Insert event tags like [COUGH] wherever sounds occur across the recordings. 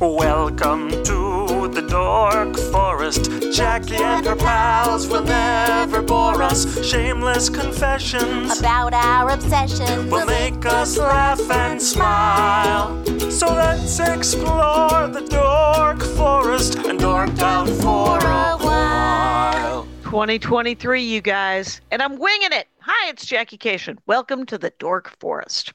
Welcome to the Dork Forest. Jackie and her pals will never bore us. Shameless confessions about our obsession. will make us laugh and smile. So let's explore the Dork Forest and dork out for a while. 2023, you guys, and I'm winging it. Hi, it's Jackie Kashian. Welcome to the Dork Forest.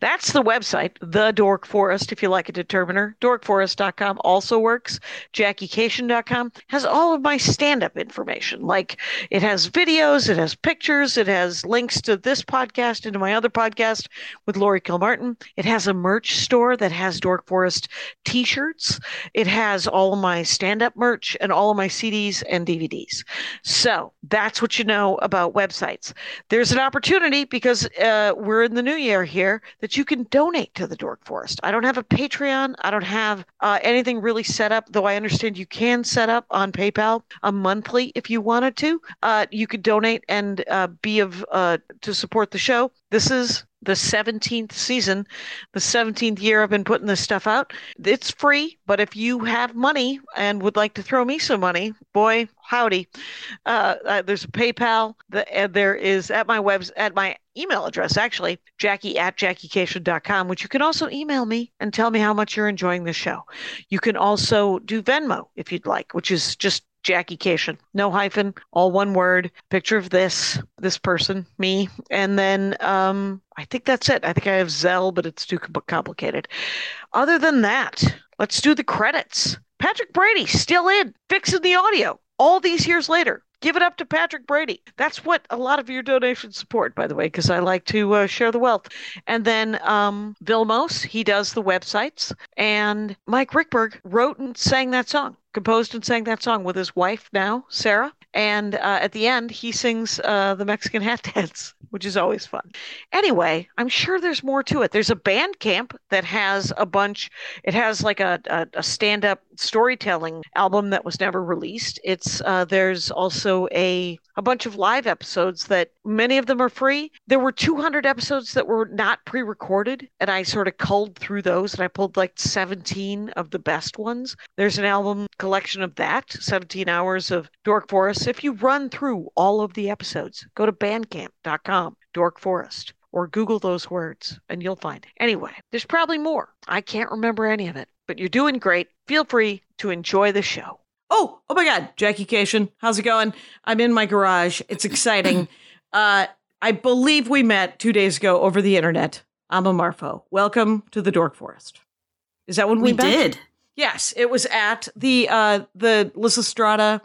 That's the website, The Dork Forest, if you like a determiner. Dorkforest.com also works. JackieKashian.com has all of my stand up information. Like it has videos, it has pictures, it has links to this podcast and to my other podcast with Laurie Kilmartin. It has a merch store that has Dork Forest t shirts. It has all of my stand up merch and all of my CDs and DVDs. So that's what you know about websites. There's an opportunity because uh, we're in the new year here that you can donate to the Dork Forest. I don't have a Patreon. I don't have uh, anything really set up, though I understand you can set up on PayPal a monthly if you wanted to. Uh, you could donate and uh, be of uh, to support the show. This is the 17th season, the 17th year I've been putting this stuff out. It's free, but if you have money and would like to throw me some money, boy, howdy. Uh, uh, there's a PayPal. The, and there is at my webs at my email address actually, Jackie at JackieKashian.com, which you can also email me and tell me how much you're enjoying the show. You can also do Venmo if you'd like, which is just Jackie Kashian, no hyphen, all one word. Picture of this, this person, me, and then um, I think that's it. I think I have Zelle, but it's too complicated. Other than that, let's do the credits. Patrick Brady still in, fixing the audio all these years later. Give it up to Patrick Brady. That's what a lot of your donations support, by the way, because I like to uh, share the wealth. And then um, Vilmos, he does the websites. And Mike Ruekberg wrote and sang that song, composed and sang that song with his wife now, Sarah. And uh, at the end, he sings uh, the Mexican hat [LAUGHS] dance, which is always fun. Anyway, I'm sure there's more to it. There's a Bandcamp that has a bunch, it has like a, a, a stand up storytelling album that was never released. It's uh, There's also a, a bunch of live episodes that many of them are free. There were 200 episodes that were not pre recorded, and I sort of culled through those and I pulled like 17 of the best ones. There's an album collection of that, 17 hours of Dork Forest. If you run through all of the episodes, go to bandcamp.com, Dork Forest, or Google those words and you'll find it. Anyway, there's probably more. I can't remember any of it, but you're doing great. Feel free to enjoy the show. Oh, oh my God, Jackie Kashian, how's it going? I'm in my garage. It's exciting. [LAUGHS] uh, I believe we met two days ago over the internet. Amma Marfo. Welcome to the Dork Forest. Is that when we, We met? did. Yes, it was at the uh, the Lysistrata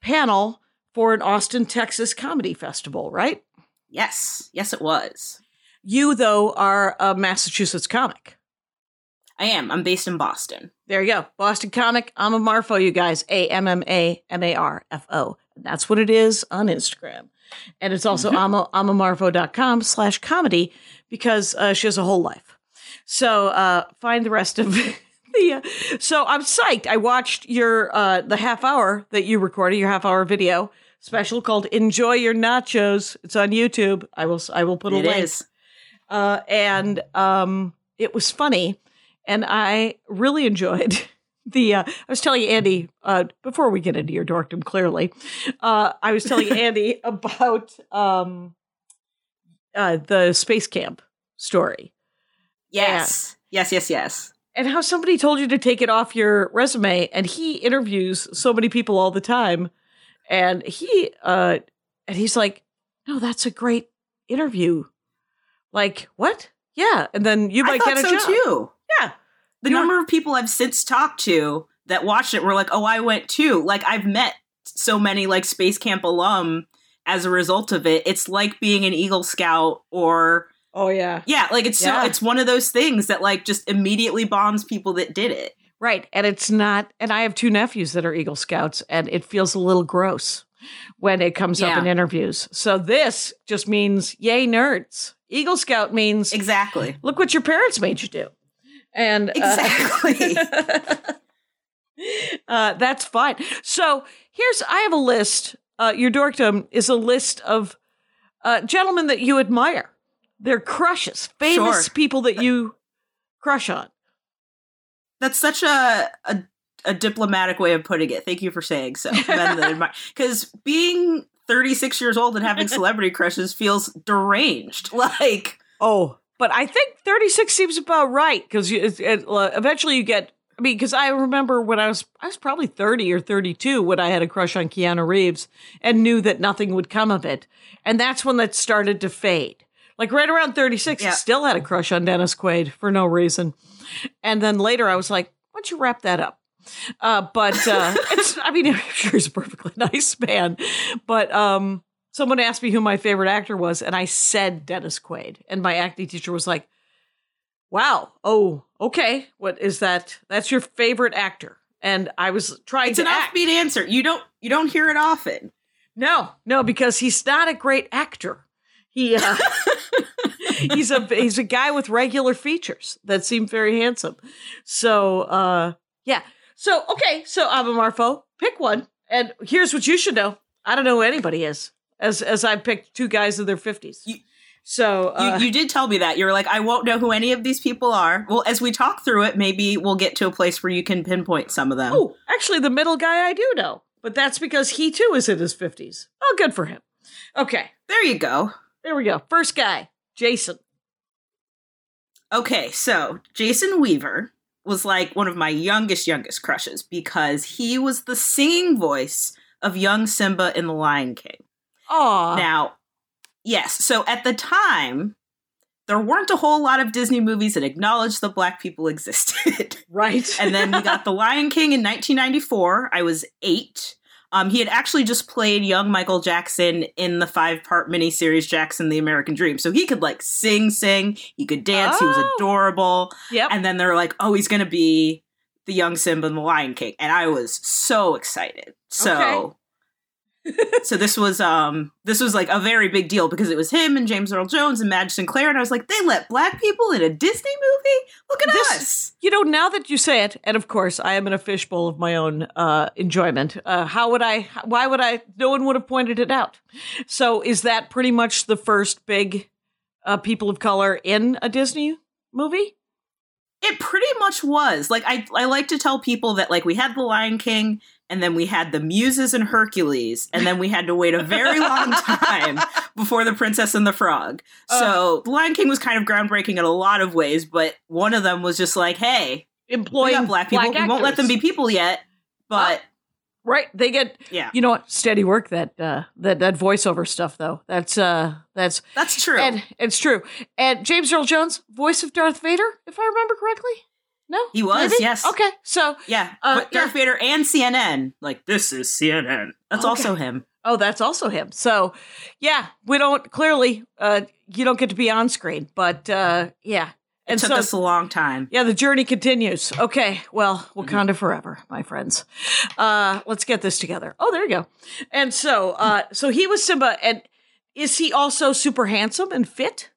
panel for an Austin, Texas comedy festival, right? Yes. Yes, it was. You, though, are a Massachusetts comic. I am. I'm based in Boston. There you go. Boston comic. Amma Marfo, you guys. A M M A M A R F O. That's what it is on Instagram. And it's also I'm a, ammamarfo.com slash comedy because uh, she has a whole life. So uh, find the rest of [LAUGHS] the. Uh, so I'm psyched. I watched your uh, the half hour that you recorded, your half hour video special called "Enjoy Your Nachos." It's on YouTube. I will I will put a It link is. uh, and um, it was funny, and I really enjoyed [LAUGHS] the. Uh, I was telling Andy uh, before we get into your dorkdom. Clearly, uh, I was telling [LAUGHS] Andy about um, uh, the space camp story Yes. Yes, yes, yes. and how somebody told you to take it off your resume, and he interviews so many people all the time, and he uh, and he's like, "No, that's a great interview." Like what? Yeah, and then you might get a so job. too. Yeah. The You know- number of people I've since talked to that watched it were like, "Oh, I went too." Like I've met so many like space camp alum as a result of it. It's like being an Eagle Scout or Oh yeah. yeah, like it's Yeah. so it's one of those things that like just immediately bonds people that did it. Right. And it's not and I have two nephews that are Eagle Scouts and it feels a little gross when it comes up in interviews. So this just means yay nerds. Eagle Scout means Exactly. look what your parents made you do. And uh, Exactly. [LAUGHS] uh, that's fine. So here's I have a list. Uh, your dorkdom is a list of uh, gentlemen that you admire. They're crushes, famous Sure. people that you crush on. That's such a, a a diplomatic way of putting it. Thank you for saying so. [LAUGHS] Because being 36 years old and having [LAUGHS] celebrity crushes feels deranged. Like, oh, but I think 36 seems about right because it, it, uh, eventually you get. I mean, because I remember when I was I was probably 30 or 32 when I had a crush on Keanu Reeves and knew that nothing would come of it, and that's when that started to fade. Like right around 36, Yeah. I still had a crush on Dennis Quaid for no reason, and then later I was like, "Why don't you wrap that up?" Uh, but uh, [LAUGHS] it's, I mean, I'm sure he's a perfectly [LAUGHS] nice man. But um, someone asked me who my favorite actor was, and I said Dennis Quaid. And my acting teacher was like, wow, oh, okay. What is that? That's your favorite actor. And I was trying it's to an act. offbeat answer. You don't you don't hear it often. No, no, because he's not a great actor. He uh, [LAUGHS] he's a he's a guy with regular features that seem very handsome. So uh, yeah. So okay, so Amma Marfo, pick one. And here's what you should know: I don't know who anybody is, as as I picked two guys in their fifties. So uh, you, you did tell me that. You were like, I won't know who any of these people are. Well, as we talk through it, maybe we'll get to a place where you can pinpoint some of them. oh, actually, the middle guy I do know, but that's because he too is in his fifties. Oh, good for him. Okay, There you go. there we go. First guy, Jason. Okay, so Jason Weaver was like one of my youngest, youngest crushes because he was the singing voice of young Simba in The Lion King. Aw, Now, yes, so at the time, there weren't a whole lot of Disney movies that acknowledged that black people [LAUGHS] existed. right. and then we got The Lion King in 1994. I was eight. Um, he had actually just played young Michael Jackson in the five part miniseries Jackson the American Dream. So he could like sing, sing, he could dance, he was Oh. adorable. yep. And then they were like, oh, he's going to be the young Simba in The Lion King. And I was so excited. So. So this was um this was like a very big deal because it was him and James Earl Jones and Madge Sinclair and I was like they let black people in a Disney movie look at This- us You know, now that you say it, and of course, I am in a fishbowl of my own uh, enjoyment. Uh, how would I? Why would I? No one would have pointed it out. So, is that pretty much the first big uh, people of color in a Disney movie? It pretty much was. Like I I like to tell people that like we had The Lion King and then we had the Muses and Hercules and then we had to wait a very long [LAUGHS] time before The Princess and the Frog. So The Lion King was kind of groundbreaking in a lot of ways, but one of them was just like, hey, employ black people. we won't let them be people yet, but right. They get. yeah, You know what? Steady work that uh, that that voiceover stuff though. That's uh that's that's true. and it's true. And James Earl Jones, voice of Darth Vader, if I remember correctly. No, He was, Maybe? yes. Okay, so yeah, uh, but Darth Vader and CNN. Like this is CNN. That's Okay. also him. Oh, that's also him. So, yeah, we don't clearly uh you don't get to be on screen, but uh yeah. It took so us a long time. yeah, the journey continues. Okay, well, Mm-hmm. Wakanda forever, my friends. Uh let's get this together. Oh, there you go. And so uh so he was Simba and is he also super handsome and fit?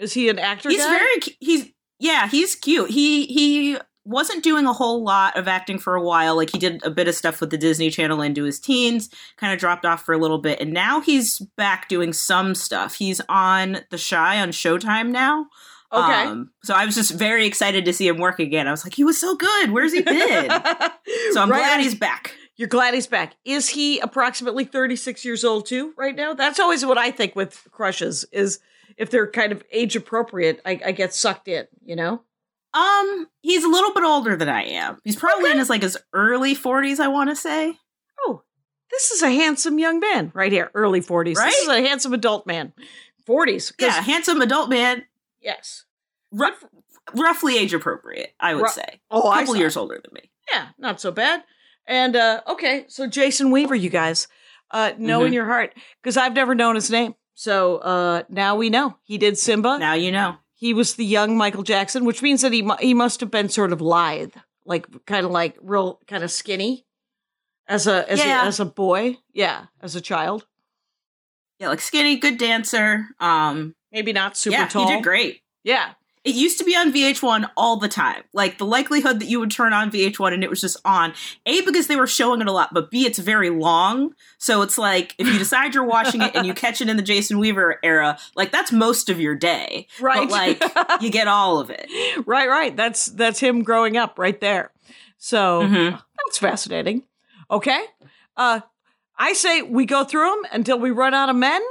Is he an actor He's guy? very he's yeah, he's cute. He he wasn't doing a whole lot of acting for a while. Like he did a bit of stuff with the Disney Channel into his teens, kind of dropped off for a little bit, and now he's back doing some stuff. He's on The Chi on Showtime now. Okay. Um, so I was just very excited to see him work again. I was like, he was so good. Where's he been? [LAUGHS] so I'm Right glad he's back. You're glad he's back. Is he approximately 36 years old too right now? That's always what I think with crushes is if they're kind of age appropriate, I, I get sucked in, you know? Um, he's a little bit older than I am. He's probably in his like his early 40s, I want to say. Oh, this is a handsome young man right here, early 40s. This is a handsome adult man. 40s. Yeah, handsome adult man, Yes. rough, roughly age appropriate, I would Ru- say. Oh, a couple years older than me. Yeah, not so bad. And uh okay, so Jason Weaver, you guys, uh know in Mhm. your heart because I've never known his name. So uh now we know. He did Simba. Now you know. he was the young Michael Jackson, which means that he mu- he must have been sort of lithe, like kind of like real kind of skinny as a as Yeah. a as a boy, yeah, as a child. Yeah, like skinny, good dancer. Um, Maybe not super yeah, tall. he did great. Yeah, It used to be on VH1 all the time. Like the likelihood that you would turn on VH1 and it was just on, A, because they were showing it a lot, but B, it's very long. So it's like if you decide you're watching it and you catch it in the Jason Weaver era, like that's most of your day. Right. But like you get all of it. [LAUGHS] right, right. That's that's him growing up right there. So Mhm. that's fascinating. Okay. Uh I say we go through them until we run out of men,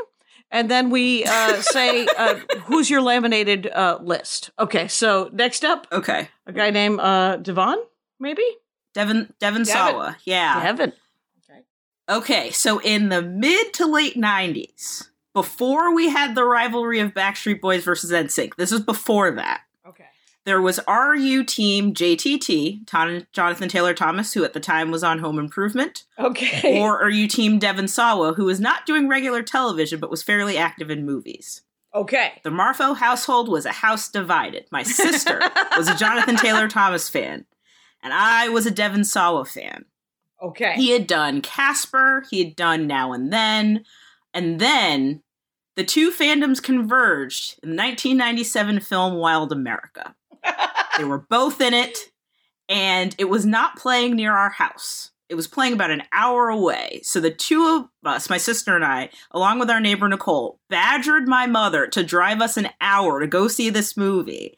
and then we uh, say uh, who's your laminated uh, list. Okay, so next up, Okay. a guy named uh, Devon, maybe Devon Devon Sawa. Yeah. Devon. Okay, okay, so in the mid to late 90s, before we had the rivalry of Backstreet Boys versus NSYNC, this was before that. There was RU team JTT, Ton- Jonathan Taylor Thomas, who at the time was on Home Improvement, Okay. or RU team Devon Sawa, who was not doing regular television but was fairly active in movies. okay. The Marfo household was a house divided. My sister [LAUGHS] was a Jonathan Taylor Thomas fan, and I was a Devon Sawa fan. Okay. He had done Casper, he had done Now and Then, and then the two fandoms converged in the 1997 film Wild America. They were both in it, and it was not playing near our house. It was playing about an hour away. So the two of us, my sister and I, along with our neighbor Nicole, badgered my mother to drive us an hour to go see this movie.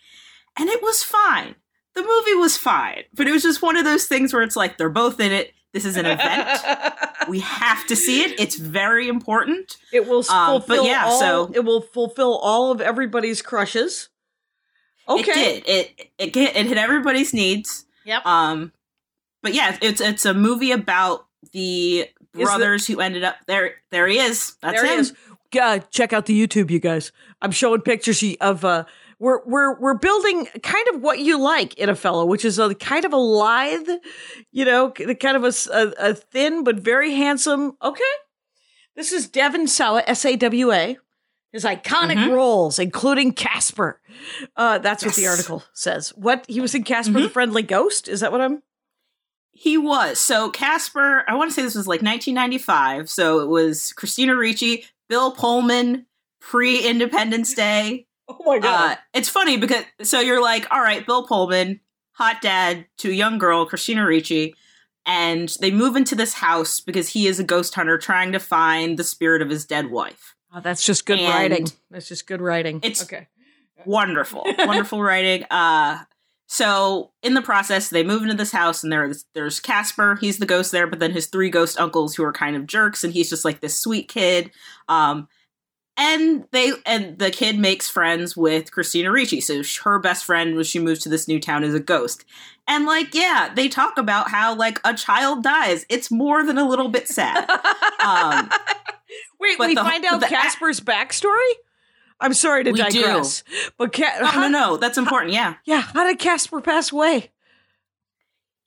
And it was fine. The movie was fine, but it was just one of those things where it's like they're both in it. This is an event. [LAUGHS] we have to see it. It's very important. it will Um, but yeah, all, so- it will fulfill all of everybody's crushes. Okay. It did. It it it hit everybody's needs. Yep. Um, but yeah, it's it's a movie about the the- brothers who ended up there. There he is. That's there him. it is. Yeah, check out the YouTube, you guys. I'm showing pictures of uh we're we're we're building kind of what you like in a fellow, which is a kind of a lithe, you know, kind of a a thin but very handsome. Okay, this is Devon Sawa, S A W A. His iconic Mhm. roles, including Casper. Uh, that's what the article says. What he was in Casper Mm-hmm. the Friendly Ghost? Is that what I'm? He was. So Casper, I want to say this was like 1995. So it was Christina Ricci, Bill Pullman, pre Independence Day. [LAUGHS] Oh my god! Uh, it's funny because so you're like, all right, Bill Pullman, hot dad to a young girl, Christina Ricci, and they move into this house because he is a ghost hunter trying to find the spirit of his dead wife. Oh, that's just good and- writing. That's just good writing. It's- okay. Wonderful, [LAUGHS] wonderful writing. Uh, so in the process, they move into this house, and there's there's Casper. He's the ghost there, but then his three ghost uncles who are kind of jerks, and he's just like this sweet kid. Um, and they and the kid makes friends with Christina Ricci. So her best friend when she moves to this new town is a ghost. And like, yeah, they talk about how like a child dies. It's more than a little bit sad. Um, [LAUGHS] Wait, we the- find out the- Casper's backstory? I'm sorry to We do. digress. But Ca- oh how, no, no, that's important. Yeah. yeah, how did Casper pass away?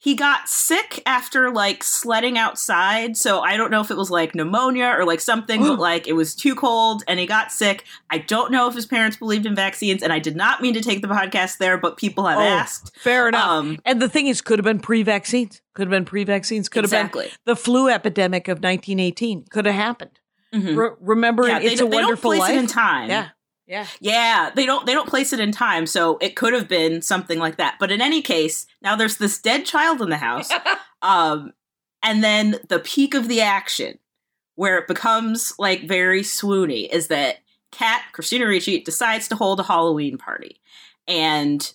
He got sick after like sledding outside so i don't know if it was like pneumonia or like something but [GASPS] like it was too cold and he got sick i don't know if his parents believed in vaccines and i did not mean to take the podcast there but people have Oh, asked Fair enough. um and the thing is, could have been pre-vaccines. Could have been pre-vaccines. Could have exactly been the flu epidemic of 1918. Could have happened. Mhm. Re- remember, yeah, in they, it's a they don't wonderful place life. it in time Yeah, yeah. Yeah, they don't they don't place it in time, so it could have been something like that. But in any case, now there's this dead child in the house. [LAUGHS] um and then the peak of the action where it becomes like very swoony is that Kat, Christina Ricci, decides to hold a Halloween party. And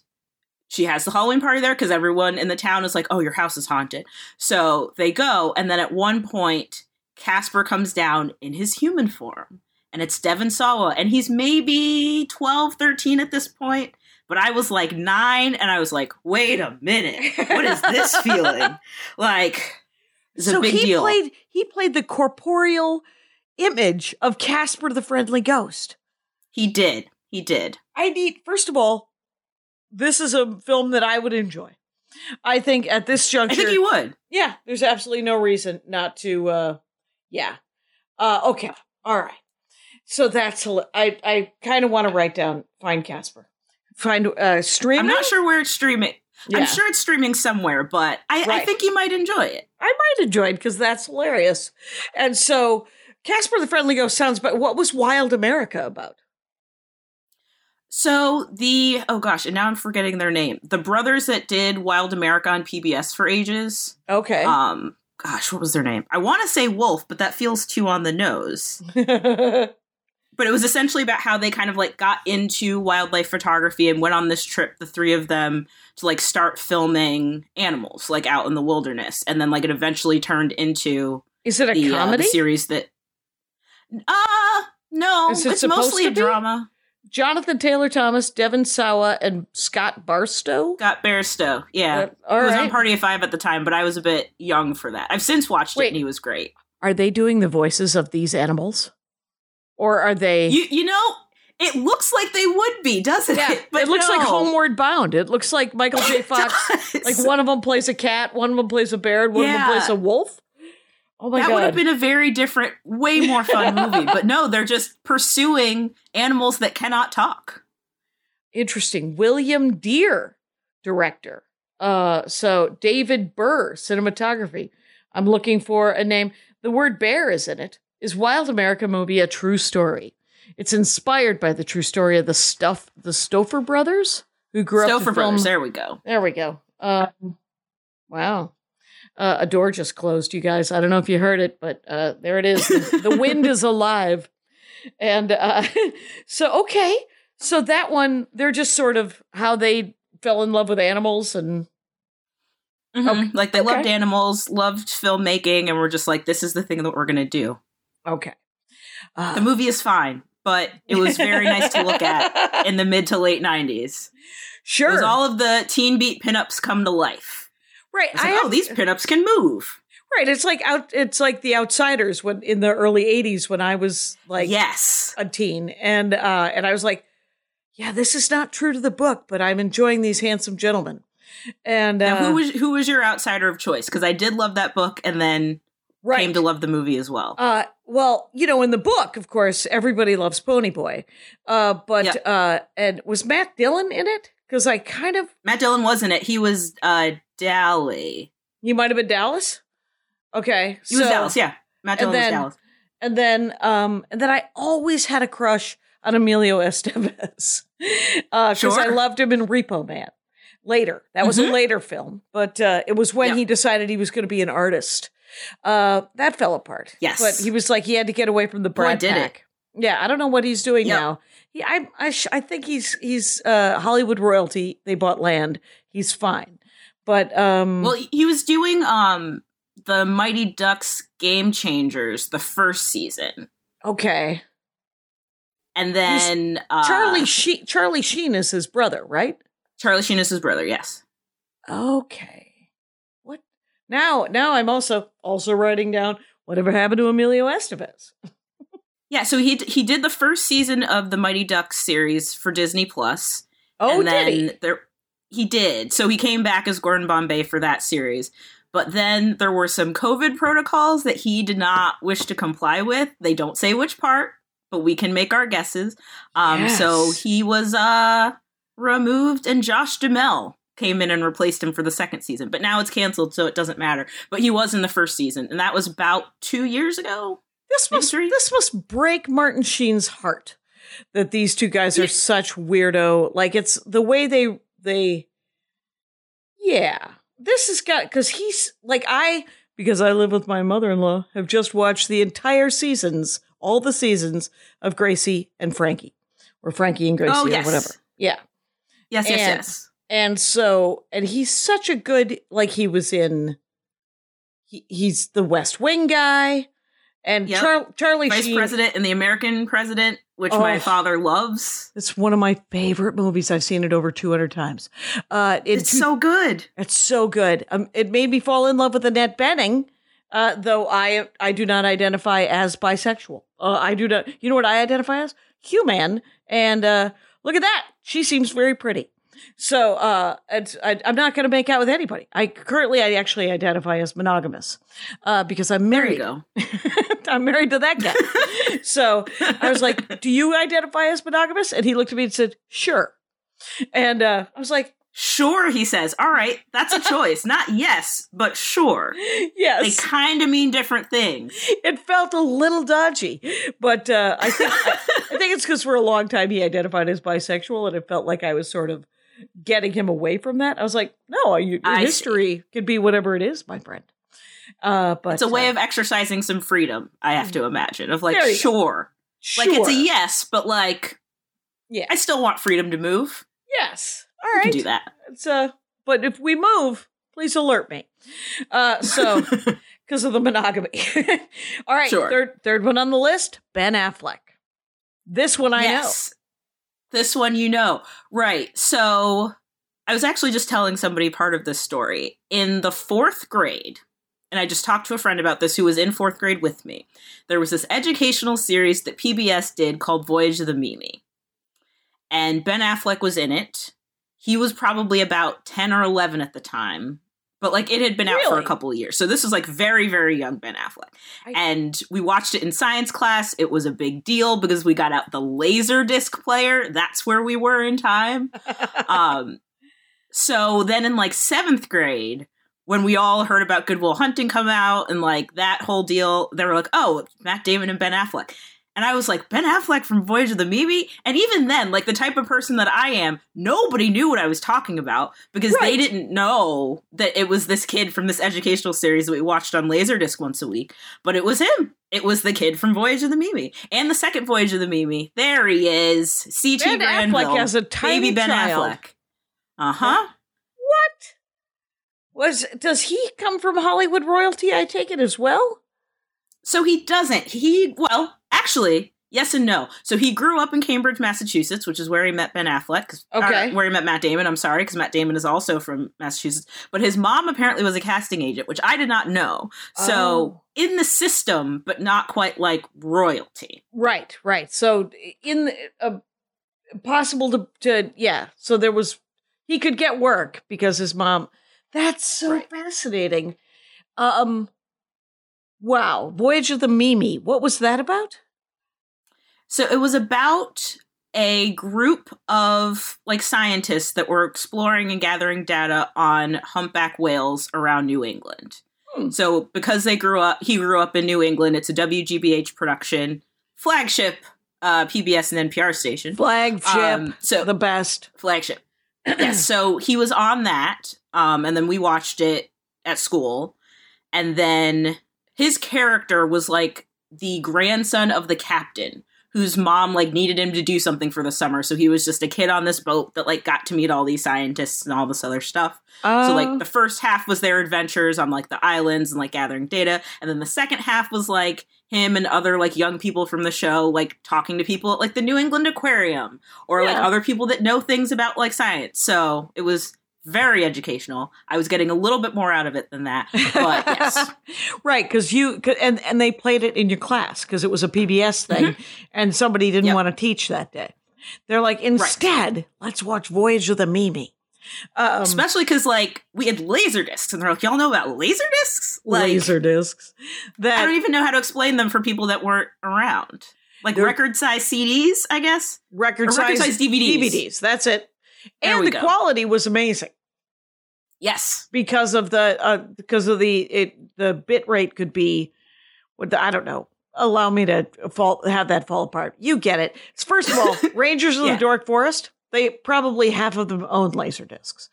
she has the Halloween party there because everyone in the town is like, oh, your house is haunted. So they go, and then at one point, Casper comes down in his human form and it's Devon Sawa, and he's maybe 12, 13 at this point. But I was like nine, and I was like, wait a minute, what is this [LAUGHS] feeling? Like, it's so a big he deal. played. He played the corporeal image of Casper the Friendly Ghost. he did. He did. I need, first of all, this is a film that I would enjoy. I think at this juncture, I think you would. yeah, there's absolutely no reason not to. uh Yeah. Uh Okay. All right. So that's hila- I. I kind of want to write down find Casper, find uh streaming. I'm not sure where it's streaming. Yeah. I'm sure it's streaming somewhere, but I, I think you might enjoy it. I might enjoy it because that's hilarious. And so Casper the Friendly Ghost sounds. But what was Wild America about? So the oh gosh, and now I'm forgetting their name. The brothers that did Wild America on PBS for ages. Okay. Um, gosh, what was their name? I want to say Wolf, but that feels too on the nose. [LAUGHS] But it was essentially about how they kind of like got into wildlife photography and went on this trip, the three of them, to like start filming animals like out in the wilderness, and then like it eventually turned into Is it a the, uh, the comedy? series that. Uh no, Is it it's mostly a drama. Jonathan Taylor Thomas, Devon Sawa, and Scott Bairstow. Got Bairstow, yeah. Uh, all was on. Party of Five at the time, but I was a bit young for that. I've since watched Wait. it, and he was great. Are they doing the voices of these animals, or are they? You you know, it looks like they would be, doesn't yeah, it? But it looks like. Homeward Bound. It looks like Michael J. Fox. Like one of them plays a cat, one of them plays a bear, and one of them plays a wolf. Oh my that god! That would have been a very different, way more fun [LAUGHS] movie. But no, they're just pursuing animals that cannot talk. Interesting. William Dear, director. Uh, so David Burr, cinematography. I'm looking for a name. The word bear is in it. Is Wild America movie a true story? It's inspired by the true story of the stuff the Stouffer brothers who grew up to Stouffer. Brothers, there we go. There we go. Um, wow. Uh, a door just closed, you guys. I don't know if you heard it, but uh, there it is. The, the wind [LAUGHS] is alive. And uh, [LAUGHS] so, okay. So that one, they're just sort of how they fell in love with animals. And Mhm. Okay. Like they loved Okay. animals, loved filmmaking, and we're just like, this is the thing that we're going to do. Okay. The Uh, movie is fine, but it was very nice to look at [LAUGHS] in the mid to late 90s. It sure. was all of the teen beat pinups come to life. right. Like, I oh, have- these pinups can move. right. It's like out. It's like the Outsiders when in the early '80s when I was like yes. a teen and uh and I was like yeah this is not true to the book but I'm enjoying these handsome gentlemen and uh, Now, who was who was your outsider of choice? Because I did love that book, and then right came to love the movie as well. uh well you know in the book of course everybody loves Ponyboy uh but Yep. uh and was Matt Dillon in it because I kind of Matt Dillon was in it. He was uh Dally. you might have been Dallas okay He was Dallas, yeah. Matt Dillon then- was Dallas. and then um and then I always had a crush on Emilio Estevez [LAUGHS] because I Sure. loved him in Repo Man. Later, that was a Mhm. later film, but uh, it was when Yeah. he decided he was going to be an artist. Uh, that fell apart. Yes. but he was like he had to get away from the Boy, Brad did it. Yeah, I don't know what he's doing now. He, I, I, sh- I think he's he's uh, Hollywood royalty. They bought land. He's fine, but um, Well, he was doing um the Mighty Ducks Game Changers the first season, okay. and then uh, Charlie Sheen, Charlie Sheen is his brother, right? Charlie Sheen is his brother. Yes. Okay. Now? Now I'm also also writing down whatever happened to Emilio Estevez. Yeah, so he he did the first season of the Mighty Ducks series for Disney Plus. Oh, and then did he? there he did. So he came back as Gordon Bombay for that series. But then there were some COVID protocols that he did not wish to comply with. They don't say which part, but we can make our guesses. Um so he was uh removed and Josh Duhamel came in and replaced him for the second season. But now it's canceled so it doesn't matter. But he was in the first season and that was about 2 years ago. This must Mystery? this must break Martin Sheen's heart that these two guys are Yeah. such weirdo. Like it's the way they they. Yeah, this has got because he's like I because I live with my mother in law have just watched the entire seasons, all the seasons of Gracie and Frankie, or Frankie and Gracie Oh, or whatever. Yeah. Yes, yes, And- yes. And so, and he's such a good, like he was in, he, he's the West Wing guy. And Yep. Char- Charlie Vice Sheen, President and the American President, which my Oh. father loves. it's one of my favorite movies. I've seen it over 200 times. Uh, in It's so good. it's so good. Um, it made me fall in love with Annette Bening, uh, though I I do not identify as bisexual. Uh, I do not. You know what I identify as? Human. And uh, look at that. She seems very pretty. So uh, I, I'm not going to make out with anybody. I currently I actually identify as monogamous uh, because I'm There you married. go. [LAUGHS] I'm married to that guy. [LAUGHS] so I was like, "Do you identify as monogamous?" And he looked at me and said, "Sure." And uh, I was like, Sure, he says. All right, that's a choice. [LAUGHS] Not yes, but sure. Yes. They kind of mean different things. it felt a little dodgy, but uh, I think I think it's because for a long time he identified as bisexual, and it felt like I was sort of getting him away from that. I was like, no, your, your I see. history could be whatever it is, my friend. Uh, but it's a way uh, of exercising some freedom, I have to imagine. Of like, you go. sure. Like it's a yes, but like Yeah. I still want freedom to move. yes. All right. can do that. It's uh, but if we move, please alert me. Uh, so [LAUGHS] because of the monogamy. [LAUGHS] All right, Sure. third third one on the list, Ben Affleck. This one I yes. This one you know. Right. So I was actually just telling somebody part of this story. In the fourth grade, and I just talked to a friend about this who was in fourth grade with me. There was this educational series that PBS did called Voyage of the Mimi. And Ben Affleck was in it. He was probably about 10 or 11 at the time. But like it had been out for a couple of years. So this was like very, very young Ben Affleck. I- and we watched it in science class. It was a big deal because we got out the laser disc player. That's where we were in time. [LAUGHS] Um, so then in like seventh grade, when we all heard about Good Will Hunting come out and like that whole deal, they were like, "Oh, Matt Damon and Ben Affleck," and I was like, "Ben Affleck from Voyage of the Mimi." And even then, like the type of person that I am, nobody knew what I was talking about because they didn't know that it was this kid from this educational series that we watched on Laserdisc once a week. But it was him. It was the kid from Voyage of the Mimi and the second Voyage of the Mimi. There he is, CT Ben Granville, Affleck has a tiny baby Ben child. Affleck. Uh huh. What? Was does he come from Hollywood royalty? I take it as well. So he doesn't. He well, actually, yes and no. So he grew up in Cambridge, Massachusetts, which is where he met Ben Affleck. Okay. where he met Matt Damon. I'm sorry, because Matt Damon is also from Massachusetts. But his mom apparently was a casting agent, which I did not know. So Oh. in the system, but not quite like royalty. Right, right. So in the, uh, possible to to yeah. So there was he could get work because his mom. That's so Right. fascinating. Um. Wow, Voyage of the Mimi. What was that about? So it was about a group of like scientists that were exploring and gathering data on humpback whales around New England. Hmm. So because they grew up, he grew up in New England. It's a WGBH production, flagship uh, PBS and NPR station. Flagship, Um, so the best. flagship. yes, so he was on that, um, and then we watched it at school, and then his character was like the grandson of the captain whose mom like needed him to do something for the summer. So he was just a kid on this boat that like got to meet all these scientists and all this other stuff. So Oh. like the first half was their adventures on like the islands and like gathering data. And then the second half was like him and other like young people from the show like talking to people at like the new england aquarium or like other people that know things about like science. So it was very educational i was getting a little bit more out of it than that but yes [LAUGHS] right, because you and and they played it in your class because it was a PBS thing, and somebody didn't Mm-hmm. Yep. want to teach that day. They're like, instead, let's watch Voyage of the Mimi. Um, especially because like we had laser discs and they're like y'all know about laser discs like laser discs. i don't even know how to explain them for people that weren't around like record size cds i guess record size DVDs. DVDs. That's it. There and the go. quality was amazing yes because of the uh, because of the it the bit rate could be what the, I don't know. Allow me to fall have that fall apart. You get it. First of all, [LAUGHS] Rangers of Yeah. the Dork Forest. They probably half of them own laser discs.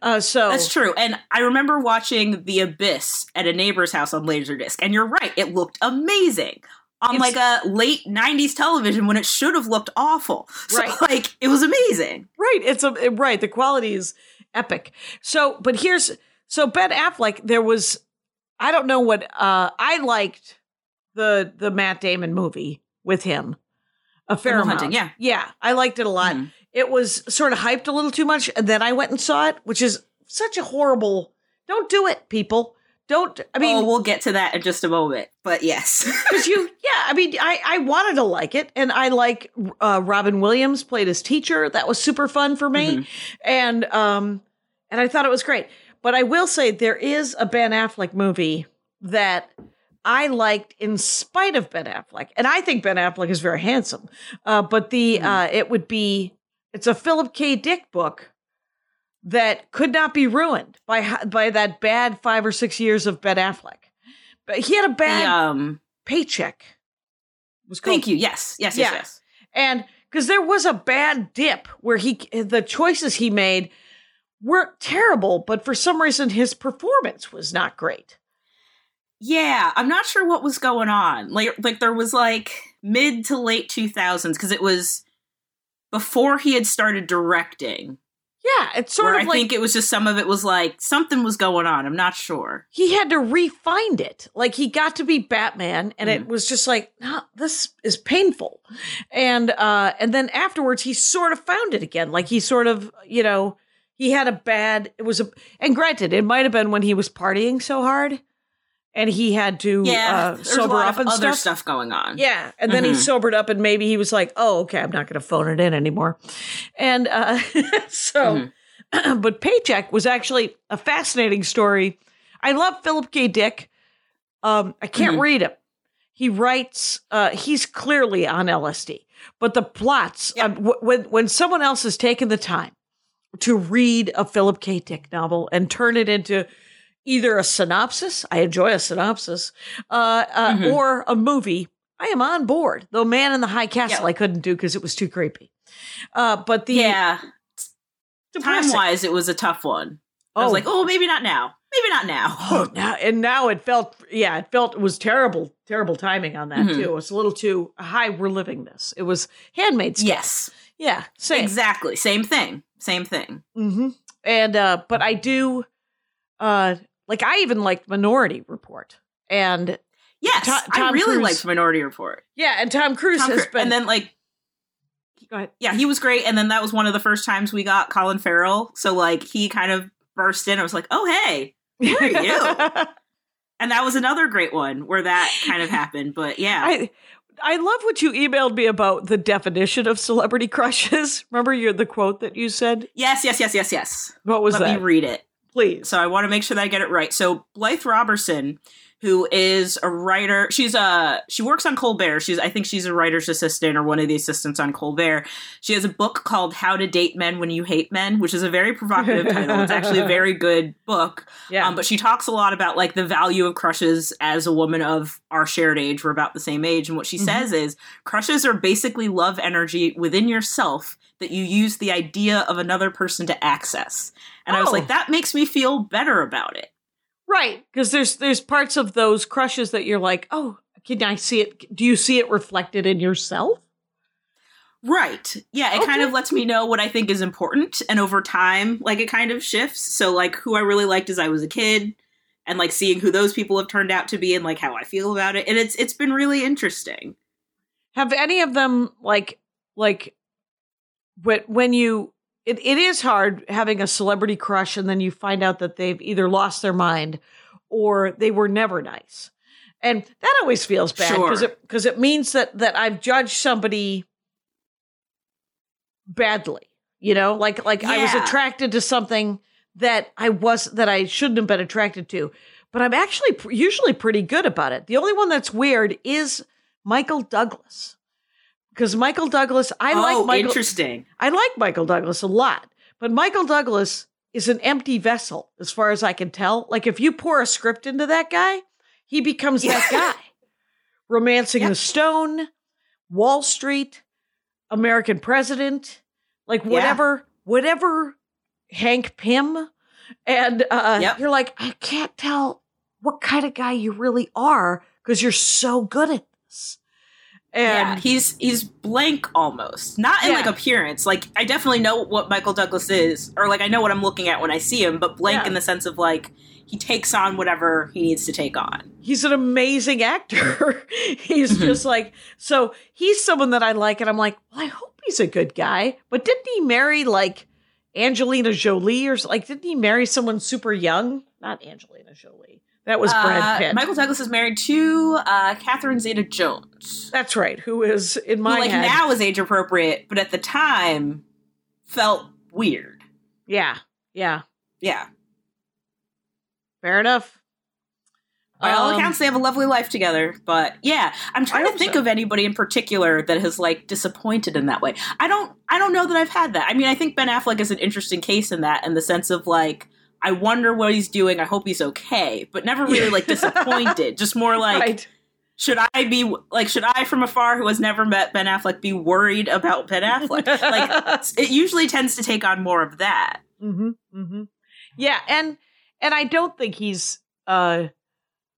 Uh, so That's true. And I remember watching The Abyss at a neighbor's house on Laserdisc. And you're right, it looked amazing on like a late 90s television when it should have looked awful. So, Right. [LAUGHS] like, it was amazing. Right. It's a right. The quality is epic. So, but here's so Ben Affleck. There was, I don't know what uh I liked the the Matt Damon movie with him a fair amount. Hunting, yeah. yeah, I liked it a lot. Mhm. It was sort of hyped a little too much, and then I went and saw it, which is such a horrible. Don't do it, people. Don't. I mean, oh, we'll get to that in just a moment. But yes. [LAUGHS] because you yeah i mean i i wanted to like it and i like uh robin williams played his teacher that was super fun for me Mhm. and um and i thought it was great but i will say there is a ben affleck movie that i liked in spite of ben affleck and i think ben affleck is very handsome uh but the Mhm. uh it would be it's a philip k dick book that could not be ruined by by that bad five or six years of ben affleck but he had a bad The, um, paycheck. Was called, thank you. Yes. Yes. Yes. Yeah. Yes. And because there was a bad dip where he, the choices he made were terrible, but for some reason his performance was not great. Yeah, I'm not sure what was going on. Like, like there was like mid to late 2000s because it was before he had started directing. Yeah, it's sort where of I like think it was just some of it was like something was going on. I'm not sure. he had to refine it. Like he got to be Batman, and it was just like, this is painful. And uh, and then afterwards, he sort of found it again. Like he sort of, you know, he had a bad. It was a, and granted, it might have been when he was partying so hard, and he had to Yeah, uh, sober up and other stuff. stuff going on. Yeah, and then he Mhm. sobered up, and maybe he was like, "Oh, okay, I'm not going to phone it in anymore." And uh, [LAUGHS] so, [CLEARS THROAT] but paycheck was actually a fascinating story. I love Philip K. Dick. Um, I can't Mhm. read him. He writes. Uh, he's clearly on LSD, but the plots. Yep. um, w- when when someone else has taken the time to read a Philip K. Dick novel and turn it into either a synopsis, I enjoy a synopsis, uh, uh, Mhm. or a movie, I am on board. Though Man in the High Castle, Yeah. I couldn't do because it was too creepy. Uh, but the yeah. Time wise, it was a tough one. I Oh. was like, oh, maybe not now. Maybe not now. [LAUGHS] Oh, now and now it felt yeah, it felt it was terrible, terrible timing on that Mhm. too. It was a little too high. We're living this. It was handmade. yes, yeah, same. exactly. Same thing. Same thing. hmm And uh, but I do, uh, like I even liked Minority Report, and Yes, To- I Tom really Cruise- liked Minority Report. yeah, and Tom Cruise Tom has been. and then like go ahead. yeah, he was great. And then that was one of the first times we got Colin Farrell. So like he kind of burst in. I was like, oh hey. Who are you? [LAUGHS] And that was another great one where that kind of happened. But yeah. I I love what you emailed me about the definition of celebrity crushes. [LAUGHS] Remember your the quote that you said? yes, yes, yes, yes, yes. What was Let that? me read it. Please. So I want to make sure that I get it right. So Blythe Roberson, who is a writer, she's a she works on Colbert. She's I think she's a writer's assistant or one of the assistants on Colbert. She has a book called How to Date Men When You Hate Men, which is a very provocative title. It's actually a very good book. [LAUGHS] yeah. Um, but she talks a lot about like the value of crushes as a woman of our shared age. We're about the same age. And what she Mhm. says is crushes are basically love energy within yourself that you use the idea of another person to access. And I was Oh. like, that makes me feel better about it. Right, because there's there's parts of those crushes that you're like, oh, can I see it? Do you see it reflected in yourself? Right. Yeah, it kind of lets me know what I think is important. And over time, like it kind of shifts. So, like, who I really liked as I was a kid. And like seeing who those people have turned out to be and like how I feel about it. And it's it's been really interesting. Have any of them like like when when you it, it is hard having a celebrity crush and then you find out that they've either lost their mind or they were never nice. And that always feels bad because Sure. it because it means that that I've judged somebody badly. You know, like like I was attracted to something that I was that I shouldn't have been attracted to. But I'm actually pr- usually pretty good about it. The only one that's weird is Michael Douglas. Because Michael Douglas, I oh, like Michael interesting. I like Michael Douglas a lot, but Michael Douglas is an empty vessel as far as I can tell. Like if you pour a script into that guy, he becomes that guy. Romancing Yep. the Stone, Wall Street, American President, like Yeah. whatever, whatever Hank Pym. And uh, Yep. you're like, I can't tell what kind of guy you really are because you're so good at this. Yeah, And he's he's blank almost. Not in Yeah. like appearance. Like I definitely know what Michael Douglas is, or like I know what I'm looking at when I see him, but blank Yeah. in the sense of like he takes on whatever he needs to take on. he's an amazing actor. [LAUGHS] he's Mhm. just like so he's someone that I like and I'm like, well, I hope he's a good guy. But didn't he marry like Angelina Jolie or like didn't he marry someone super young? Not Angelina Jolie. That was Brad Uh, Pitt. Michael Douglas is married to uh, Catherine Zeta Jones, That's right. Who is in who my like head? now is age appropriate, but at the time felt weird. yeah, yeah. Yeah. Fair enough. By all Um, accounts, they have a lovely life together. But yeah, I'm trying to think so. of anybody in particular that has like disappointed in that way. I don't. I don't know that I've had that. I mean, I think Ben Affleck is an interesting case in that, in the sense of like, I wonder what he's doing. I hope he's okay, but never really like [LAUGHS] disappointed. Just more like, right. should I be like, should I from afar who has never met Ben Affleck be worried about Ben Affleck? like, [LAUGHS] it usually tends to take on more of that. Mm-hmm. Mm-hmm. Yeah, and and I don't think he's uh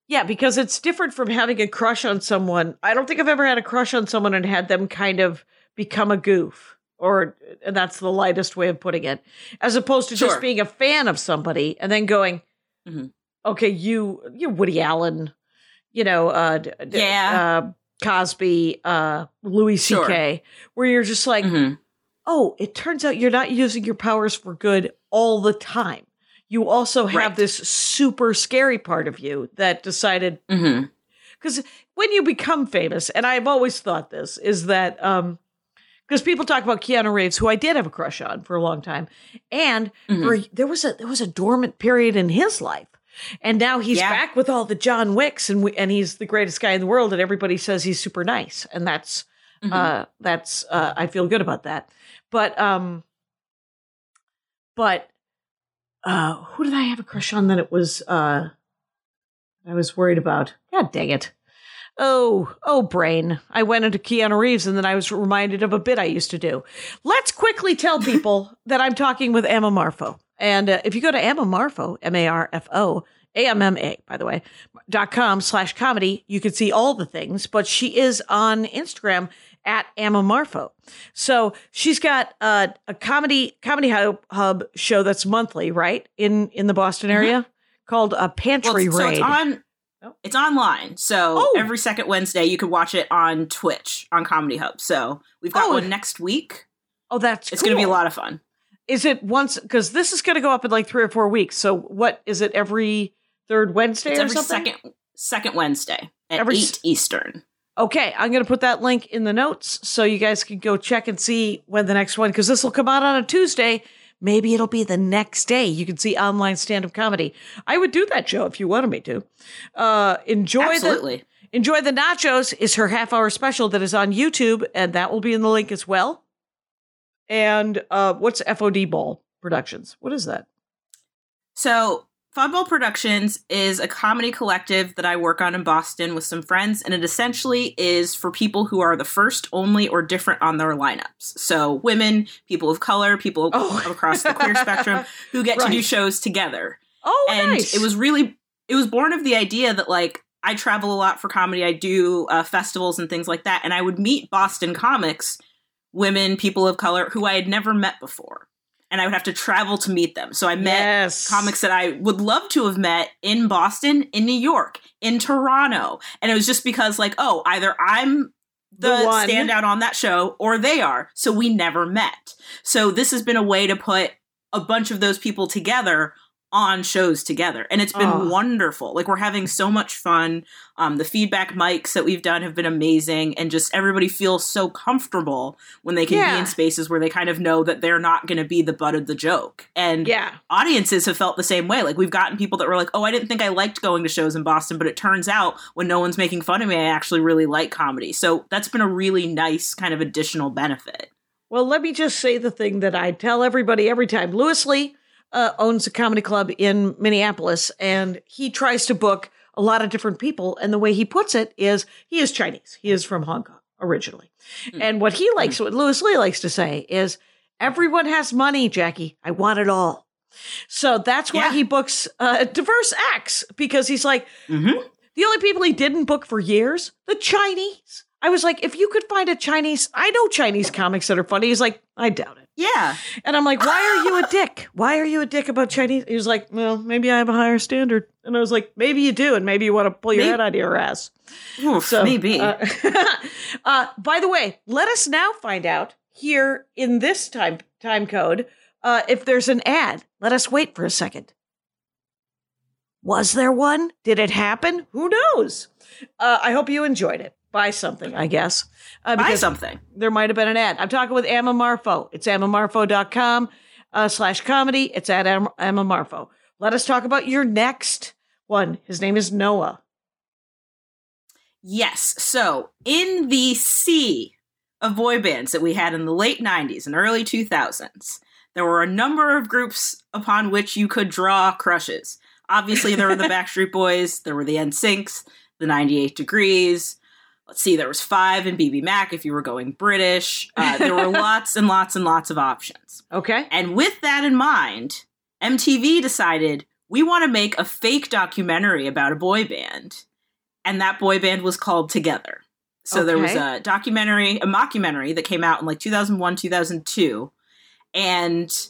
yeah, because it's different from having a crush on someone. I don't think I've ever had a crush on someone and had them kind of become a goof. Or that's the lightest way of putting it. As opposed to Sure. just being a fan of somebody and then going, Mhm. okay, you you Woody Allen, you know, uh, Yeah. uh Cosby, uh Louis Sure. C.K., where you're just like, Mhm. oh, it turns out you're not using your powers for good all the time. You also have Right. this super scary part of you that decided because when you become famous, and I've always thought this is that um because people talk about Keanu Reeves, who I did have a crush on for a long time, and Mhm. for, there was a there was a dormant period in his life, and now he's Yeah. back with all the John Wicks, and we, and he's the greatest guy in the world, and everybody says he's super nice, and that's Mhm. uh that's uh I feel good about that, but um, but uh, who did I have a crush on that it was uh I was worried about? God dang it. Oh, oh, brain. I went into Keanu Reeves and then I was reminded of a bit I used to do. Let's quickly tell people [LAUGHS] that I'm talking with Amma Marfo. And uh, if you go to Amma Marfo, M A R F O, A M M A, by the way, dot com slash comedy, you can see all the things, but she is on Instagram at Amma Marfo. So she's got uh, a comedy comedy hub, hub show that's monthly, right? In in the Boston area called a Well, Pantry so Raid. it's on. Oh. It's online, so Oh. every second Wednesday you can watch it on Twitch on Comedy Hub. So we've got Oh. one next week. oh, that's It's going to be a lot of fun. Is it once? Because this is going to go up in like three or four weeks. So what is it? Every third Wednesday It's or every something? second second Wednesday at Every eight s- Eastern. Okay, I'm going to put that link in the notes so you guys can go check and see when the next one. Because this will come out on a Tuesday. Maybe it'll be the next day. You can see online stand-up comedy. I would do that show if you wanted me to. Uh, enjoy the Absolutely. Enjoy the Nachos is her half hour special that is on YouTube, and that will be in the link as well. And uh, what's FOD Ball Productions? What is that? So, Fudball Productions is a comedy collective that I work on in Boston with some friends, and it essentially is for people who are the first, only, or different on their lineups. So, women, people of color, people Oh. across the queer spectrum [LAUGHS] who get to do shows together. Oh, and nice. it was really it was born of the idea that like I travel a lot for comedy. I do uh, festivals and things like that, and I would meet Boston comics, women, people of color who I had never met before, and I would have to travel to meet them. So I met yes. comics that I would love to have met in Boston, in New York, in Toronto, and it was just because like oh either I'm the, The standout on that show or they are, so we never met. So this has been a way to put a bunch of those people together on shows together and it's been Oh. wonderful like we're having so much fun um, the feedback mics that we've done have been amazing and just everybody feels so comfortable when they can Yeah. be in spaces where they kind of know that they're not going to be the butt of the joke and Yeah. audiences have felt the same way like we've gotten people that were like oh i didn't think i liked going to shows in boston but it turns out when no one's making fun of me i actually really like comedy so that's been a really nice kind of additional benefit Well, let me just say the thing that I tell everybody every time. Lewis Lee uh, owns a comedy club in Minneapolis, and he tries to book a lot of different people. And the way he puts it is he is Chinese. He is from Hong Kong originally. Mm. And what he likes, what Lewis Lee likes to say is, everyone has money, Jackie. I want it all. So that's why Yeah. he books uh, diverse acts because he's like, mm-hmm. the only people he didn't book for years, the Chinese. I was like, if you could find a Chinese, I know Chinese comics that are funny. He's like, I doubt it. Yeah And I'm like, why are you a [LAUGHS] dick? Why are you a dick about Chinese? He was like, well, maybe I have a higher standard. And I was like, maybe you do, and maybe you want to pull your Maybe- head out of your ass. Oof, So maybe uh, [LAUGHS] uh, by the way, let us now find out here in this time time code uh, if there's an ad. Let us wait for a second. Was there one? Did it happen? Who knows? Uh, I hope you enjoyed it. Buy something, I guess. Uh, buy something there might have been an ad. I'm talking with Amma Marfo. It's ammamarfo.com uh, slash comedy. It's at Em- Amma Marfo. Let us talk about your next one. His name is Noah. Yes. So, in the sea of boy bands that we had in the late 90s and early 2000s, there were a number of groups upon which you could draw crushes. Obviously, there were the [LAUGHS] Backstreet Boys, there were the NSYNCs, the 98 Degrees. Let's see, there was five in BBMak if you were going British. Uh, there were [LAUGHS] lots and lots and lots of options. Okay. And with that in mind, MTV decided we want to make a fake documentary about a boy band. And that boy band was called Together. So there was a documentary, a mockumentary that came out in like 2001, 2002. And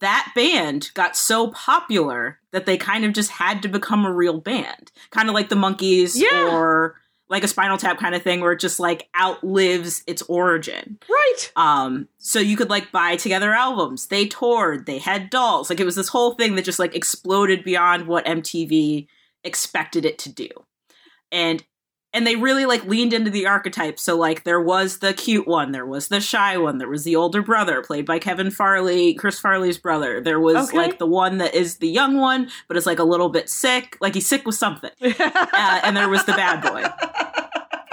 that band got so popular that they kind of just had to become a real band. Kind of like the Monkees Yeah. or like a Spinal Tap kind of thing where it just like outlives its origin. Right. Um, so you could like buy together albums. They toured, they had dolls. Like it was this whole thing that just like exploded beyond what MTV expected it to do. And and they really like leaned into the archetypes. So like there was the cute one, there was the shy one, there was the older brother played by Kevin Farley, Chris Farley's brother. There was Okay. like the one that is the young one, but is like a little bit sick, like he's sick with something. [LAUGHS] Uh, and there was the bad boy. [LAUGHS]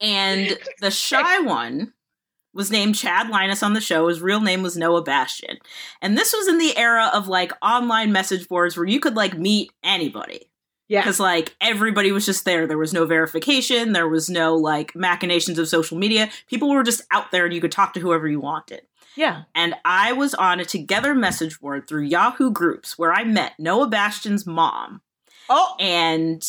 And the shy one was named Chad Linus on the show. His real name was Noah Bastian. And this was in the era of like online message boards where you could like meet anybody. Yeah. Because like everybody was just there. There was no verification. There was no like machinations of social media. People were just out there and you could talk to whoever you wanted. Yeah. And I was on a together message board through Yahoo groups where I met Noah Bastian's mom Oh. and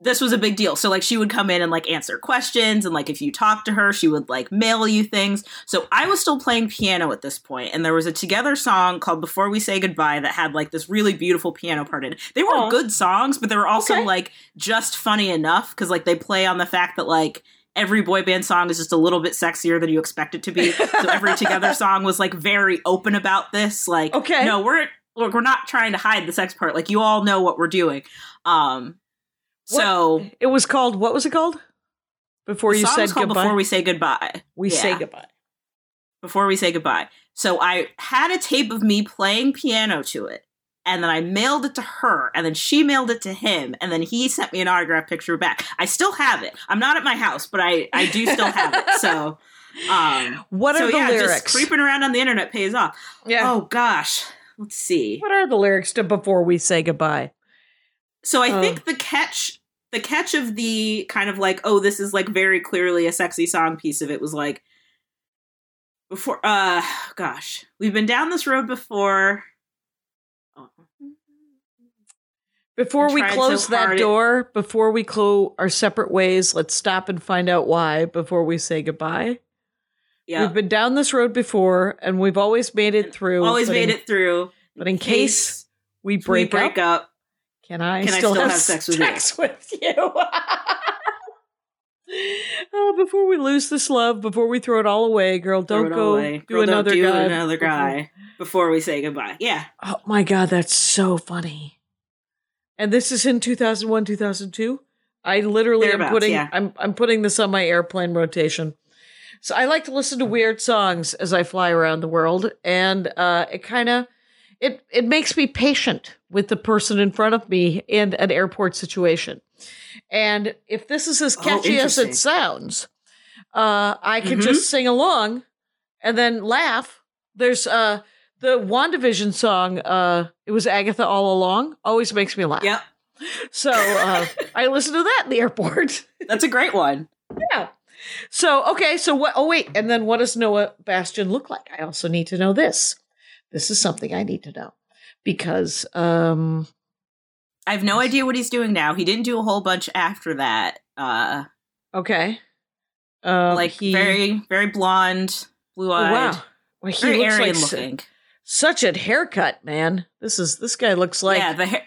this was a big deal. So like she would come in and like answer questions and like if you talked to her, she would like mail you things. So I was still playing piano at this point and there was a together song called Before We Say Goodbye that had like this really beautiful piano part in it. They were Aw. good songs, but they were also Okay. like just funny enough cuz like they play on the fact that like every boy band song is just a little bit sexier than you expect it to be. so every together [LAUGHS] song was like very open about this like Okay. no, we're look, we're not trying to hide the sex part. Like you all know what we're doing. Um so It was called what was it called? Before you said goodbye. Before We Say Goodbye. We Yeah. say goodbye. Before We Say Goodbye. So I had a tape of me playing piano to it. And then I mailed it to her, and then she mailed it to him, and then he sent me an autograph picture back. I still have it. I'm not at my house, but I, I do still have it. So, [LAUGHS] um, What are so the yeah, just lyrics? creeping around on the internet pays off. yeah. Oh gosh, let's see. What are the lyrics to Before We Say Goodbye? So I Oh. think the catch the catch of the kind of like, oh, this is like very clearly a sexy song piece of it was like before uh [SIGHS] gosh. We've been down this road before. Oh. Before we tried so close that door, before we close our separate ways, let's stop and find out why before we say goodbye. Yeah. We've been down this road before and we've always made it through. Always made in- it through. But in case we we break, break up, up. Can I Can I still, still have, have sex with you? [LAUGHS] with you? Oh, before we lose this love, before we throw it all away, girl, don't go do Girl, don't another do guy. another before- guy before we say goodbye. Yeah. Oh my god, that's so funny. And this is in 2001, 2002. I literally am putting yeah. I'm I'm putting this on my airplane rotation. So I like to listen to weird songs as I fly around the world and uh it kind of it it makes me patient with the person in front of me in an airport situation. And if this is as Oh, catchy as it sounds, uh I can Mhm. just sing along and then laugh. There's uh the WandaVision song, uh, it was Agatha all along, always makes me laugh. Yeah. So uh, I listen to that in the airport. [LAUGHS] That's a great one. yeah. So okay, so what? Oh wait, and then what does Noah Bastian look like? I also need to know this. This is something I need to know because um, I have no idea what he's doing now. He didn't do a whole bunch after that. Uh okay, uh, like he, very very blonde, blue oh, eyed, wow, well, he very looks Aryan like looking. such a haircut, man. This is this guy looks like yeah, the hair,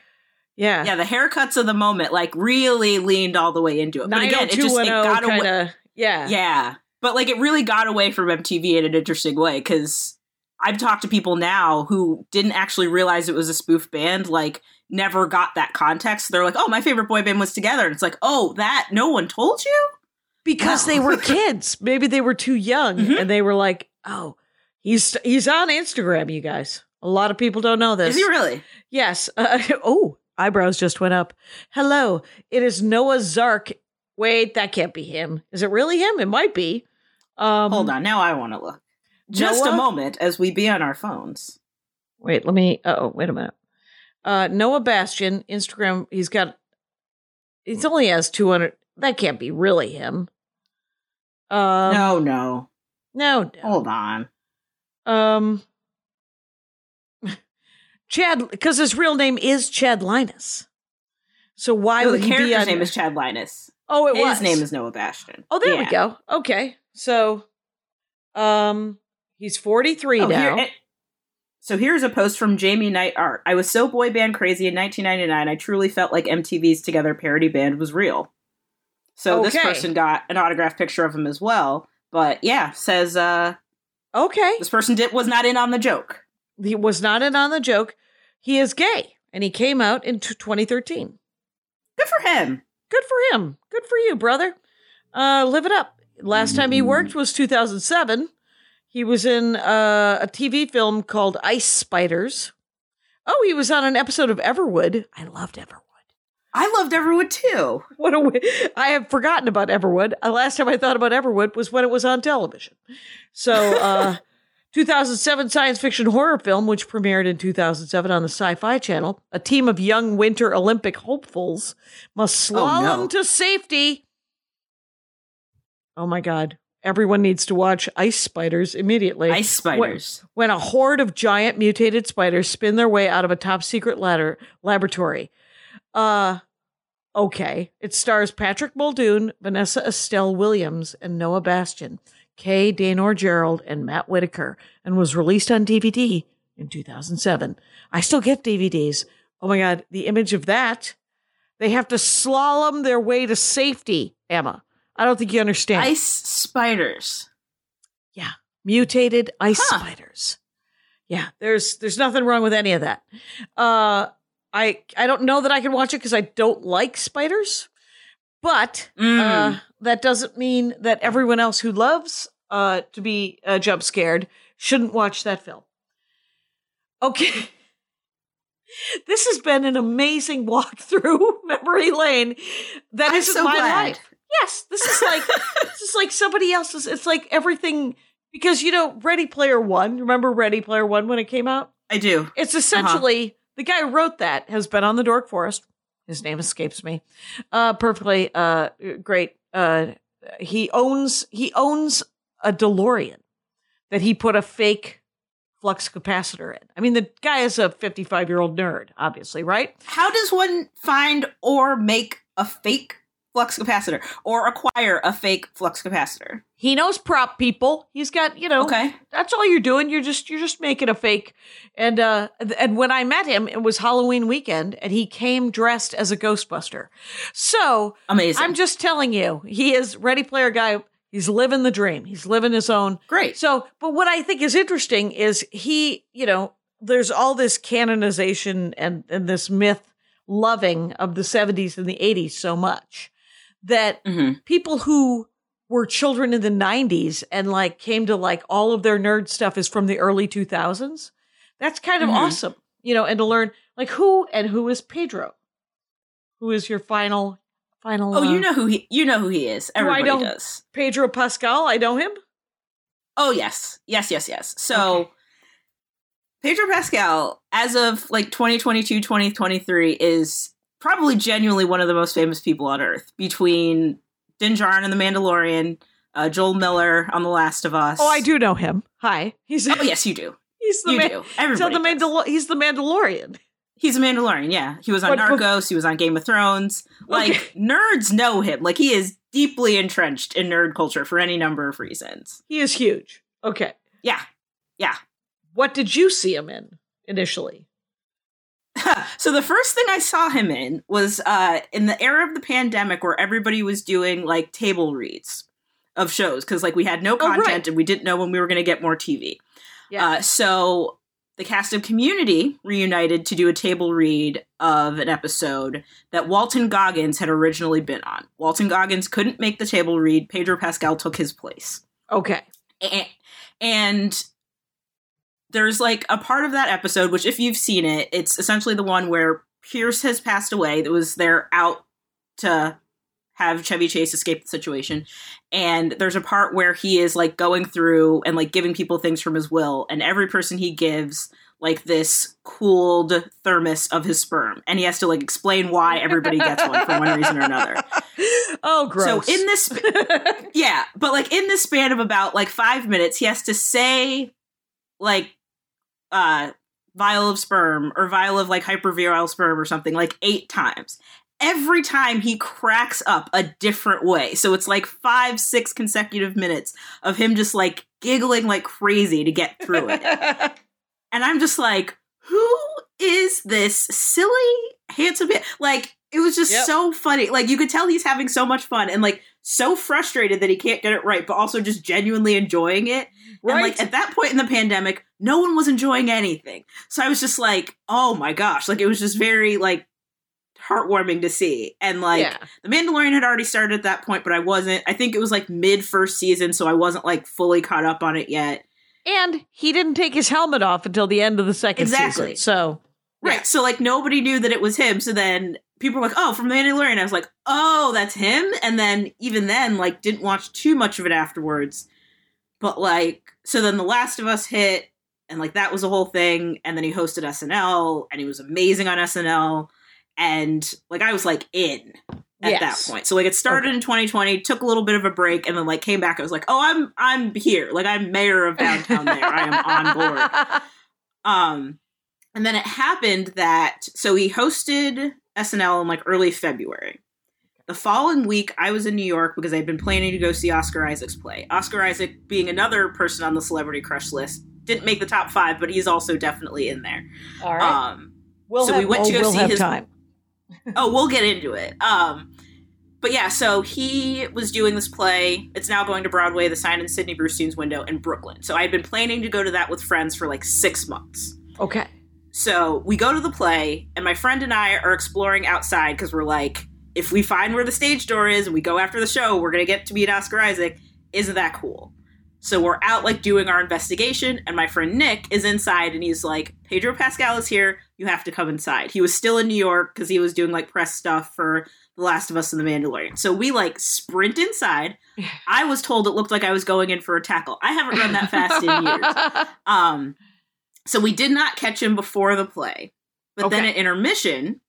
yeah, yeah, the haircuts of the moment like really leaned all the way into it. But again, it just it got away. kind of yeah, Yeah, but like it really got away from MTV in an interesting way because I've talked to people now who didn't actually realize it was a spoof band. Like never got that context. They're like, "Oh, my favorite boy band was together," and it's like, "Oh, that no one told you." because Wow. they were [LAUGHS] kids. Maybe they were too young, Mhm. and they were like, "Oh, he's he's on Instagram." You guys, a lot of people don't know this. Is he really? Yes. Uh, [LAUGHS] oh, eyebrows just went up. Hello, it is Noah Zark. Wait, that can't be him. Is it really him? It might be. Um, Hold on, now I want to look. Just a moment as we be on our phones. Wait, let me. Oh, wait a minute. Uh, Noah Bastian, Instagram. He's got He's only has 200. That can't be really him. Um, no, no. no, no. Hold on. Um, Chad, because his real name is Chad Linus. So why No, would the he be character's on? name is Chad Linus. oh, it His was. name is Noah Bastian. Oh, there we go. Okay, so, um, he's forty three Oh, now. here- so here's a post from Jamie Knight Art. I was so boy band crazy in 1999. I truly felt like MTV's Together parody band was real. So this person got an autographed picture of him as well. But yeah, says uh, okay, this person did was not in on the joke. he was not in on the joke. He is gay, and he came out in t- 2013. Good for him. Good for him. Good for you, brother. Uh, live it up. Last time he worked was 2007. He was in uh, a TV film called Ice Spiders. Oh, he was on an episode of Everwood. I loved Everwood. I loved Everwood too. What a w- I have forgotten about Everwood. The last time I thought about Everwood was when it was on television. So, uh, [LAUGHS] 2007 science fiction horror film, which premiered in 2007 on the Sci Fi Channel. A team of young Winter Olympic hopefuls must Oh, slalom no. to safety. Oh my God. Everyone needs to watch Ice Spiders immediately. Ice spiders. When, when a horde of giant mutated spiders spin their way out of a top secret ladder laboratory. Uh okay. It stars Patrick Muldoon, Vanessa Estelle Williams, and Noah Bastian, Kay Danor Gerald, and Matt Whitaker, and was released on DVD in 2007. I still get DVDs. Oh my god, the image of that. They have to slalom their way to safety, Emma. I don't think you understand. Ice spiders. Yeah, mutated ice Huh. spiders. Yeah, there's there's nothing wrong with any of that. Uh, I I don't know that I can watch it because I don't like spiders, but Mm. uh, that doesn't mean that everyone else who loves uh to be uh, jump scared shouldn't watch that film. Okay. [LAUGHS] This has been an amazing walk through [LAUGHS] memory lane. That I'm isn't so my glad. life. Yes, this is like [LAUGHS] this is like somebody else's. It's like everything because you know Ready Player One. Remember Ready Player One when it came out? I do. It's essentially the guy who wrote that has been on the Dork Forest. His name escapes me. Uh, perfectly uh, great. Uh, he owns he owns a DeLorean that he put a fake flux capacitor in. I mean, the guy is a 55 year old nerd, obviously, right? How does one find or make a fake flux capacitor or acquire a fake flux capacitor? He knows prop people. He's got, you know, Okay. that's all you're doing. You're just you're just making a fake. And uh and when I met him, it was Halloween weekend, and he came dressed as a Ghostbuster. So Amazing. I'm just telling you, he is Ready Player Guy. He's living the dream. He's living his own. Great. So, but what I think is interesting is he, you know, there's all this canonization and, and this myth loving of the 70s and the 80s so much that hmm people who were children in the 90s and like came to like all of their nerd stuff is from the early 2000s. That's kind of Mhm. awesome, you know, and to learn like who and who is Pedro? Who is your final final Oh, uh, you know who he you know who he is. I Everybody don't- does. Pedro Pascal? I know him. Oh yes. Yes, yes, yes. So Okay. Pedro Pascal, as of like 2022, 2023, is probably genuinely one of the most famous people on earth. Between Din Djarin and The Mandalorian, uh, Joel Miller on The Last of Us. Oh, I do know him. Hi. He's Oh yes, you do. [LAUGHS] he's the You man- do. he's, Everybody the. Mandal- he's the Mandalorian. He's a Mandalorian, yeah. He was on but- Narcos, he was on Game of Thrones. Like, Okay. nerds know him. Like, he is deeply entrenched in nerd culture for any number of reasons. He is huge. Okay. Yeah. Yeah. What did you see him in initially? [LAUGHS] so the first thing I saw him in was uh, in the era of the pandemic where everybody was doing like table reads of shows because like we had no Oh, right. content and we didn't know when we were going to get more TV. Yeah. Uh, so the cast of Community reunited to do a table read of an episode that Walton Goggins had originally been on. Walton Goggins couldn't make the table read. Pedro Pascal took his place. Okay. A- and there's like a part of that episode which if you've seen it it's essentially the one where pierce has passed away that was there out to have chevy chase escape the situation and there's a part where he is like going through and like giving people things from his will and every person he gives like this cooled thermos of his sperm, and he has to like explain why everybody gets one for one reason or another. [LAUGHS] Oh, gross. So in this, [LAUGHS] yeah, but like in this span of about like five minutes, he has to say like uh vial of sperm or vial of like hypervirile sperm or something like eight times. Every time he cracks up a different way. So it's like five, six consecutive minutes of him just like giggling like crazy to get through it. [LAUGHS] and I'm just like, who is this silly, handsome man? Like, it was just Yep. so funny. Like, you could tell he's having so much fun and like so frustrated that he can't get it right, but also just genuinely enjoying it. And right. like at that point in the pandemic, no one was enjoying anything. So I was just like, oh my gosh. Like, it was just very like heartwarming to see. And like, yeah. the Mandalorian had already started at that point, but I wasn't. I think it was like mid first season, so I wasn't like fully caught up on it yet. And he didn't take his helmet off until the end of the second Exactly. season. So Right. So like nobody knew that it was him. So then people were like, "Oh, from the Mandalorian." I was like, "Oh, that's him." And then even then, like, didn't watch too much of it afterwards. But like, so then The Last of Us hit, and like that was a whole thing. And then he hosted SNL, and he was amazing on SNL. And like, I was like in at Yes. that point. So like, it started in 2020, took a little bit of a break, and then like came back. I was like, "Oh, I'm I'm here. Like, I'm mayor of downtown. there, I am on board." [LAUGHS] Um, and then it happened that so he hosted SNL in like early February. The following week, I was in New York because I'd been planning to go see Oscar Isaac's play. Oscar Isaac, being another person on the celebrity crush list, didn't make the top five, but he's also definitely in there. All right. Um, we'll so have, we went oh, to go we'll see his- time. [LAUGHS] oh, we'll get into it. Um, but yeah, so he was doing this play. It's now going to Broadway, the sign in Sidney Brustein's window in Brooklyn. So I had been planning to go to that with friends for like six months. Okay. So we go to the play, and my friend and I are exploring outside because we're like, if we find where the stage door is and we go after the show, we're gonna get to meet Oscar Isaac. Isn't that cool? So we're out like doing our investigation, and my friend Nick is inside, and he's like, Pedro Pascal is here. You have to come inside. He was still in New York because he was doing like press stuff for The Last of Us and The Mandalorian. So we like sprint inside. [LAUGHS] I was told it looked like I was going in for a tackle. I haven't run that fast in years. [LAUGHS] Um, so we did not catch him before the play. But then at intermission,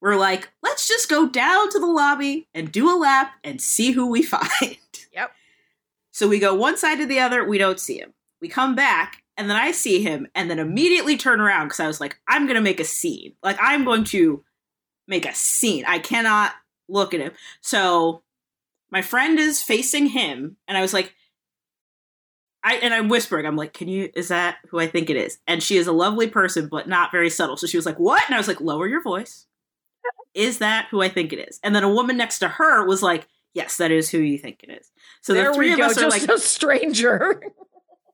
we're like, let's just go down to the lobby and do a lap and see who we [LAUGHS] find. Yep. So we go one side to the other, we don't see him. We come back, and then I see him, and then immediately turn around because I was like, I'm going to make a scene. Like, I'm going to make a scene. I cannot look at him. So my friend is facing him, and I was like, I and I'm whispering, I'm like, can you is that who I think it is? And she is a lovely person, but not very subtle. So she was like, What? And I was like, lower your voice. Is that who I think it is? And then a woman next to her was like, Yes, that is who you think it is. So there the three we of go. us are Just like a stranger. [LAUGHS]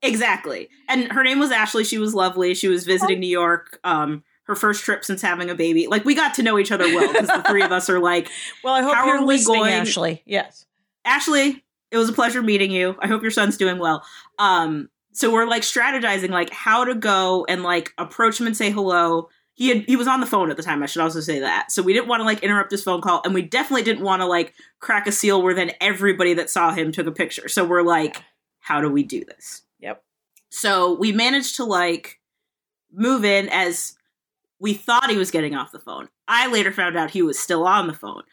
Exactly. And her name was Ashley. She was lovely. She was visiting New York. Um, her first trip since having a baby. Like we got to know each other well because the three of us are like, [LAUGHS] well, I hope How you're are we going- Ashley. Yes. Ashley, it was a pleasure meeting you. I hope your son's doing well. Um, so we're like strategizing like how to go and like approach him and say hello. He had he was on the phone at the time, I should also say that. So we didn't want to like interrupt his phone call, and we definitely didn't want to like crack a seal where then everybody that saw him took a picture. So we're like, how do we do this? Yep. So we managed to like move in as we thought he was getting off the phone. I later found out he was still on the phone. [LAUGHS]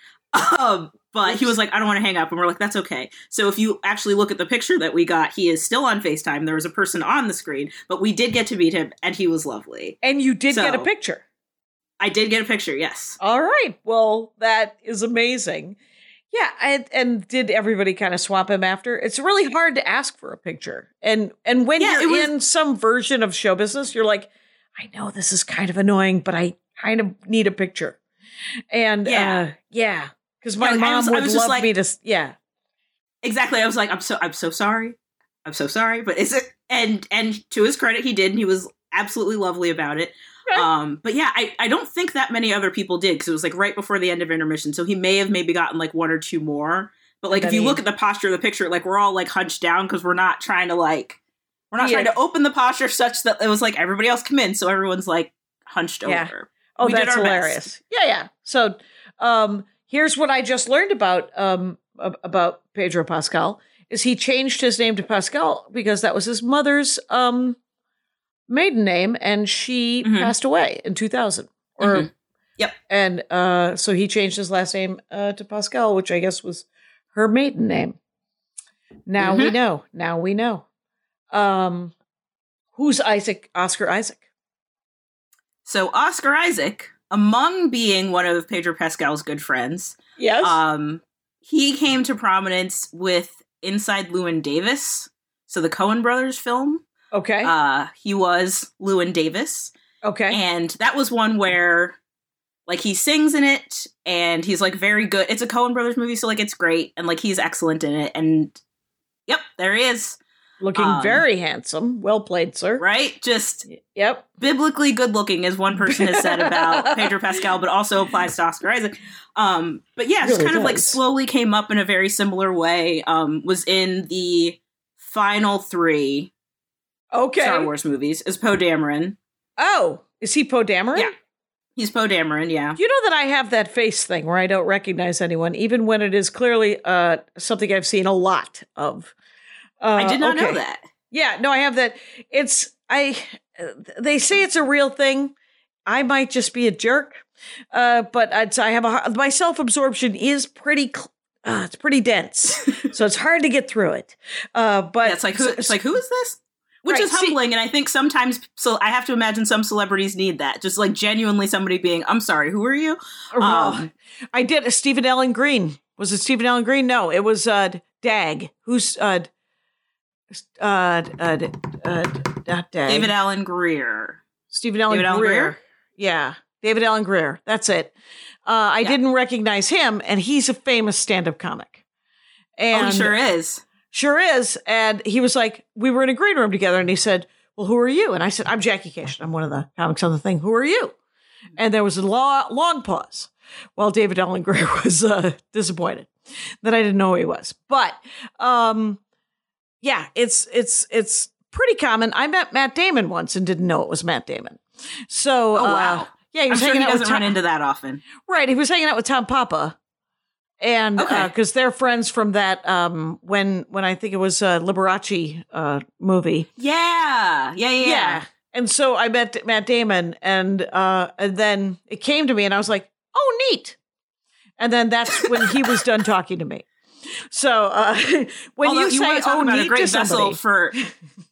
Um, but he was like, I don't want to hang up. And we're like, that's okay. So if you actually look at the picture that we got, he is still on FaceTime. There was a person on the screen, but we did get to meet him and he was lovely. And you did get a picture. I did get a picture, yes. All right. Well, that is amazing. Yeah, and, and did everybody kind of swap him after? It's really hard to ask for a picture, and and when Yeah, you're was- in some version of show business, you're like, I know this is kind of annoying, but I kind of need a picture. And Yeah. uh, yeah, because my mom was- would love like- me to. Yeah, Exactly. I was like, I'm so I'm so sorry. I'm so sorry. But is it and and to his credit, he did, and he was absolutely lovely about it. [LAUGHS] Um, but yeah, I, I don't think that many other people did because it was like right before the end of intermission. So he may have maybe gotten like one or two more. But like if you he- look at the posture of the picture, like we're all like hunched down because we're not trying to like we're not Yeah. trying to open the posture such that it was like everybody else come in, so everyone's like hunched Yeah. over. Oh, We that's our best. hilarious. Yeah, yeah. So, um, here's what I just learned about um about Pedro Pascal is he changed his name to Pascal because that was his mother's um maiden name, and she Mhm. passed away in 2000. Or Mhm. Yep. And uh, so he changed his last name uh, to Pascal, which I guess was her maiden name. Now we Mhm. know. Now we know. Um, who's Isaac? Oscar Isaac. So Oscar Isaac, among being one of Pedro Pascal's good friends, Yes. um, he came to prominence with Inside Llewyn Davis. So the Coen brothers film. okay. Uh, he was Llewyn Davis. okay. And that was one where like he sings in it and he's like very good. It's a Coen brothers movie, so like it's great and like he's excellent in it. And yep, there he is. Looking um, very handsome. Well played, sir. Right? Just Yep. biblically good looking, as one person has said about [LAUGHS] Pedro Pascal, but also applies to Oscar Isaac. Um, but yeah, just Really kind of like slowly came up in a very similar way. Um, was in the final three Okay. Star Wars movies as Poe Dameron. Oh, is he Poe Dameron? Yeah. He's Poe Dameron, yeah. You know that I have that face thing where I don't recognize anyone, even when it is clearly uh, something I've seen a lot of. Uh, I did not know that. Yeah, no, I have that. It's I. uh, They say it's a real thing. I might just be a jerk, uh, but I'd, I have a my self absorption is pretty. Cl- uh, it's pretty dense, [LAUGHS] so it's hard to get through it. Uh, but Yeah, it's like who, it's like who is this? Which Right, is see- humbling, and I think sometimes so I have to imagine some celebrities need that. Just like genuinely somebody being, I'm sorry, who are you? Um, I did a Stephen Allen Green. Was it Stephen Allen Green? No, it was uh, Dag. Who's uh, uh, uh, uh, not Dag. David Alan Grier. Stephen Allen, David Alan Grier. Grier? Yeah, David Alan Grier. That's it. Uh, I Yeah. didn't recognize him, and he's a famous stand-up comic. And oh, he sure is. Sure is. And he was like, we were in a green room together, and he said, Well, who are you? And I said, I'm Jackie Kashian. I'm one of the comics on the thing. Who are you? And there was a long, long pause while David Alan Grier [LAUGHS] was uh, disappointed that I didn't know who he was. But um, yeah, it's it's it's pretty common. I met Matt Damon once and didn't know it was Matt Damon. So Oh, uh, wow. yeah, he I'm was sure he hanging out doesn't Tom, run into that often. right. He was hanging out with Tom Papa, and Okay. because they're friends from that um, when when I think it was a Liberace uh, movie. Yeah, yeah, yeah. Yeah. And so I met Matt Damon and uh and then it came to me and I was like, "Oh, neat." And then that's when he was done talking to me. So, uh [LAUGHS] when Although you say, wanna "Oh, about a great to somebody," vessel for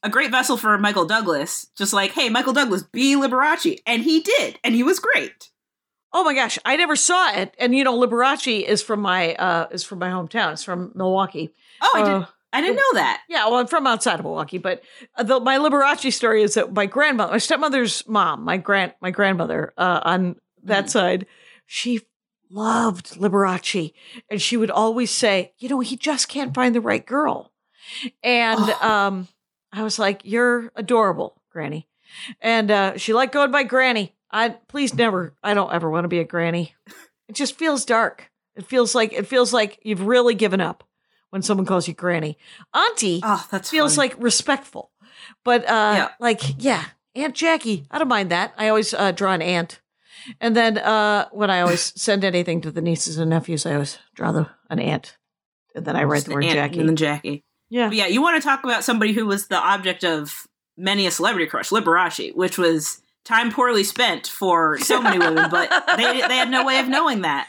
a great vessel for Michael Douglas, just like, hey, Michael Douglas, be Liberace, and he did, and he was great. Oh my gosh, I never saw it. And you know, Liberace is from my uh is from my hometown. It's from Milwaukee. Oh, I Uh, didn't, I didn't know that. Yeah, well, I'm from outside of Milwaukee, but uh, the, my Liberace story is that my grandmother, my stepmother's mom, my grand, my grandmother uh, on that Mhm. side, she loved Liberace, and she would always say, "You know, he just can't find the right girl." And Oh. um, I was like, "You're adorable, Granny," and uh, she liked going by Granny. I please never, I don't ever want to be a granny. It just feels dark. It feels like it feels like you've really given up when someone calls you Granny. Auntie Oh, that's feels fun. like respectful. But uh Yeah. like yeah, Aunt Jackie, I don't mind that. I always uh, draw an ant. And then uh when I always send anything to the nieces and nephews, I always draw the an ant. And then I write Just the word Jackie. and then Jackie. yeah. But yeah, you want to talk about somebody who was the object of many a celebrity crush, Liberace, which was time poorly spent for so many women, but [LAUGHS] they they had no way of knowing that.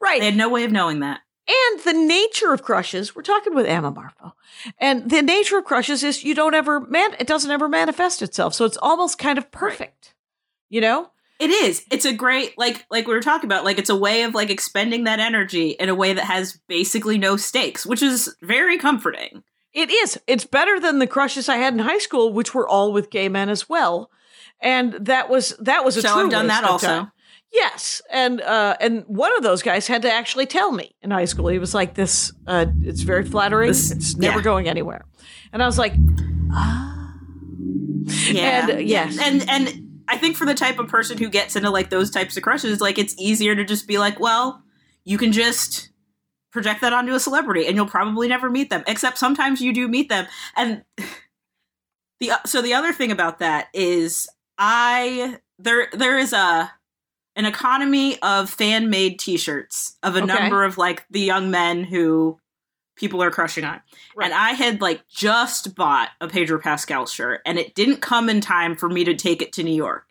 Right. They had no way of knowing that. and the nature of crushes, we're talking with Amma Marfo. And the nature of crushes is you don't ever man it doesn't ever manifest itself. So it's almost kind of perfect. You know? It is. It's a great like like we were talking about. Like it's a way of like expending that energy in a way that has basically no stakes, which is very comforting. It is. It's better than the crushes I had in high school, which were all with gay men as well. And that was that was a So true I've done that also. time. Yes, and uh, and one of those guys had to actually tell me in high school. He was like, "This, uh, it's very flattering. This- it's never yeah. going anywhere." And I was like, "Ah, Yeah. And, uh, yes. And and I think for the type of person who gets into like those types of crushes, like it's easier to just be like, well, you can just project that onto a celebrity and you'll probably never meet them. Except sometimes you do meet them. And the so the other thing about that is I there there is a an economy of fan made t-shirts of a Okay. number of like the young men who people are crushing on. Right. And I had like just bought a Pedro Pascal shirt and it didn't come in time for me to take it to New York.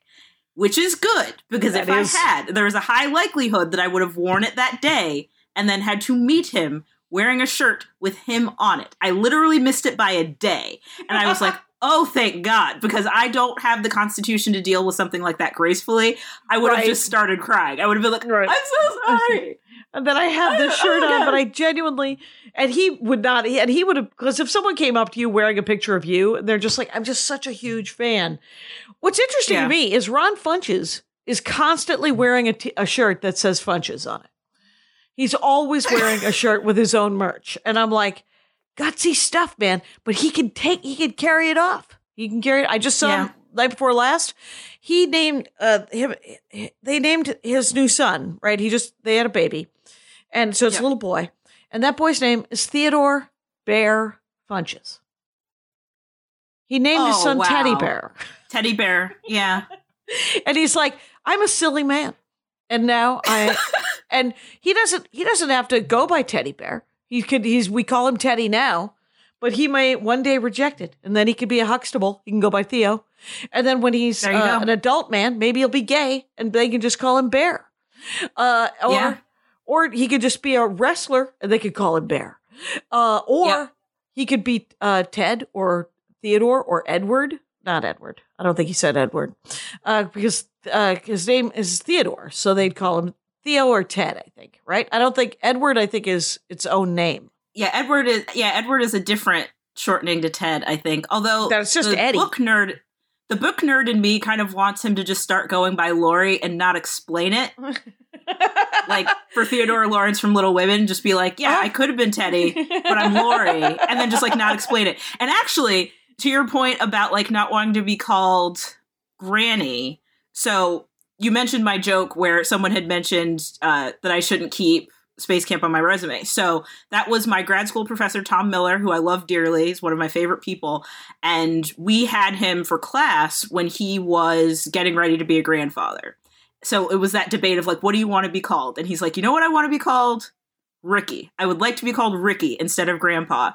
Which is good because That if is- I had, there was a high likelihood that I would have worn it that day and then had to meet him wearing a shirt with him on it. I literally missed it by a day. And I was like, [LAUGHS] oh, thank God, because I don't have the constitution to deal with something like that gracefully. I would have Right. just started crying. I would have been like, Right. I'm so [LAUGHS] sorry. And then I have this Oh, shirt my on, but I genuinely, and he would not, he- and he would have, because if someone came up to you wearing a picture of you, they're just like, I'm just such a huge fan. What's interesting Yeah. to me is Ron Funches is constantly wearing a, t- a shirt that says Funches on it. He's always [LAUGHS] wearing a shirt with his own merch. And I'm like, gutsy stuff, man. But he can take, he can carry it off. He can carry it. I just saw Yeah. him night before last. He named, uh, him, they named his new son, right? He just, they had a baby. And so it's Yep. a little boy. And that boy's name is Theodore Bear Funches. He named his Oh, son Teddy. Bear. Teddy bear. Yeah. [LAUGHS] And he's like, I'm a silly man. And now I [LAUGHS] and he doesn't he doesn't have to go by Teddy Bear. He could he's we call him Teddy now, but he may one day reject it. And then he could be a Huxtable. He can go by Theo. And then when he's uh, an adult man, maybe he'll be gay and they can just call him Bear. Uh or Yeah. Or he could just be a wrestler and they could call him Bear. Uh or he could be uh Ted or Theodore or Edward. Not Edward. I don't think he said Edward. Uh because uh his name is Theodore, so they'd call him Theo or Ted, I think, right? I don't think Edward I think is its own name. Yeah, Edward is yeah, Edward is a different shortening to Ted, I think. Although That's just the Eddie. book nerd the book nerd in me kind of wants him to just start going by Laurie and not explain it. [LAUGHS] Like for Theodore Laurence from Little Women, just be like, Yeah. I could have been Teddy, but I'm Laurie, and then just like not explain it. And actually, to your point about like not wanting to be called Granny, so you mentioned my joke where someone had mentioned uh, that I shouldn't keep Space Camp on my resume. So that was my grad school professor, Tom Miller, who I love dearly. He's one of my favorite people. And we had him for class when he was getting ready to be a grandfather. So it was that debate of like, what do you want to be called? And he's like, you know what I want to be called? Ricky. I would like to be called Ricky instead of Grandpa.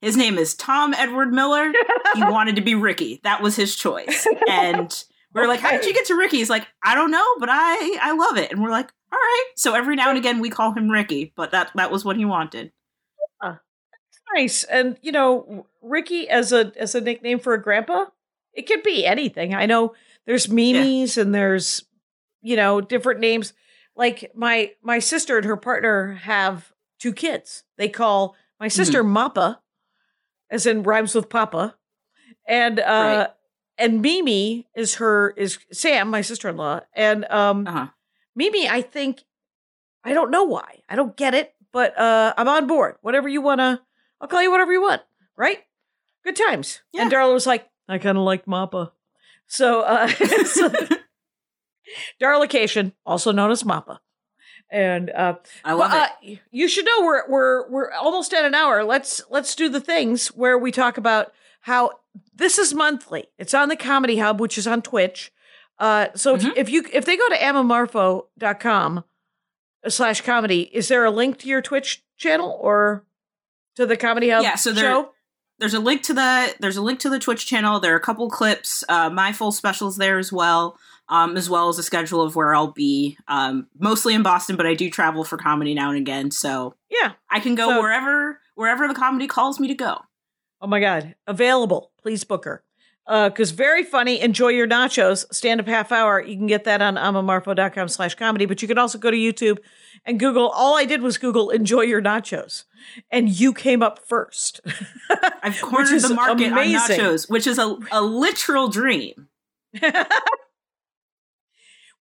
His name is Tom Edward Miller. he [LAUGHS] wanted to be Ricky. That was his choice. And we were like, how did you get to Ricky? He's like, I don't know, but I I love it. And we're like, all right. So every now and again we call him Ricky, but that that was what he wanted. nice. And you know, Ricky as a as a nickname for a grandpa, it could be anything. I know there's Mimi's and there's you know different names. Like my my sister and her partner have two kids. They call my sister Mappa, as in rhymes with Papa, and uh Right. and Mimi is her is Sam, my sister in law, and um Uh-huh. Mimi, I think I don't know why. I don't get it, but uh I'm on board. Whatever you wanna I'll call you whatever you want, right? Good times. And Darla was like, I kinda like Mappa. So uh [LAUGHS] so, Darlication, also known as Mappa. And uh I love but, it. uh, you should know we're we're we're almost at an hour. Let's let's do the things where we talk about how this is monthly. It's on the Comedy Hub, which is on Twitch. Uh, so Mhm. if, if you if they go to ammamarfo.com slash comedy, is there a link to your Twitch channel or to the Comedy Hub Yeah, so there- show? There's a link to the there's a link to the Twitch channel. There are a couple clips, uh, my full specials there as well, um, as well as a schedule of where I'll be. Um, mostly in Boston, but I do travel for comedy now and again, so Yeah. I can go So- wherever wherever the comedy calls me to go. Oh my God. Available. Please book her. Because very funny. Enjoy your nachos. Stand up half hour. You can get that on ammamarfo.com slash comedy. But you can also go to YouTube and Google. All I did was Google enjoy your nachos. And you came up first. [LAUGHS] I've cornered the market amazing. on nachos, which is a, a literal dream. [LAUGHS]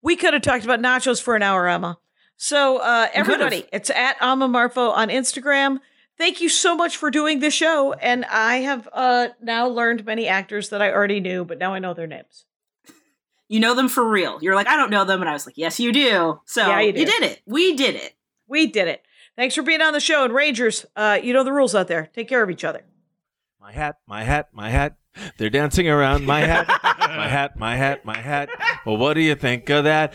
we could have talked about nachos for an hour, Emma. So, uh, everybody, it's at Amma Marfo on Instagram. Thank you so much for doing this show. And I have uh, now learned many actors that I already knew, but now I know their names. You know them for real. You're like, I don't know them, and I was like, Yes, you do. So Yeah, you do. did it. We did it. We did it. Thanks for being on the show. And Rangers, uh, you know the rules out there. Take care of each other. My hat, my hat, my hat. They're dancing around my hat, my hat, my hat, my hat. Well, what do you think of that?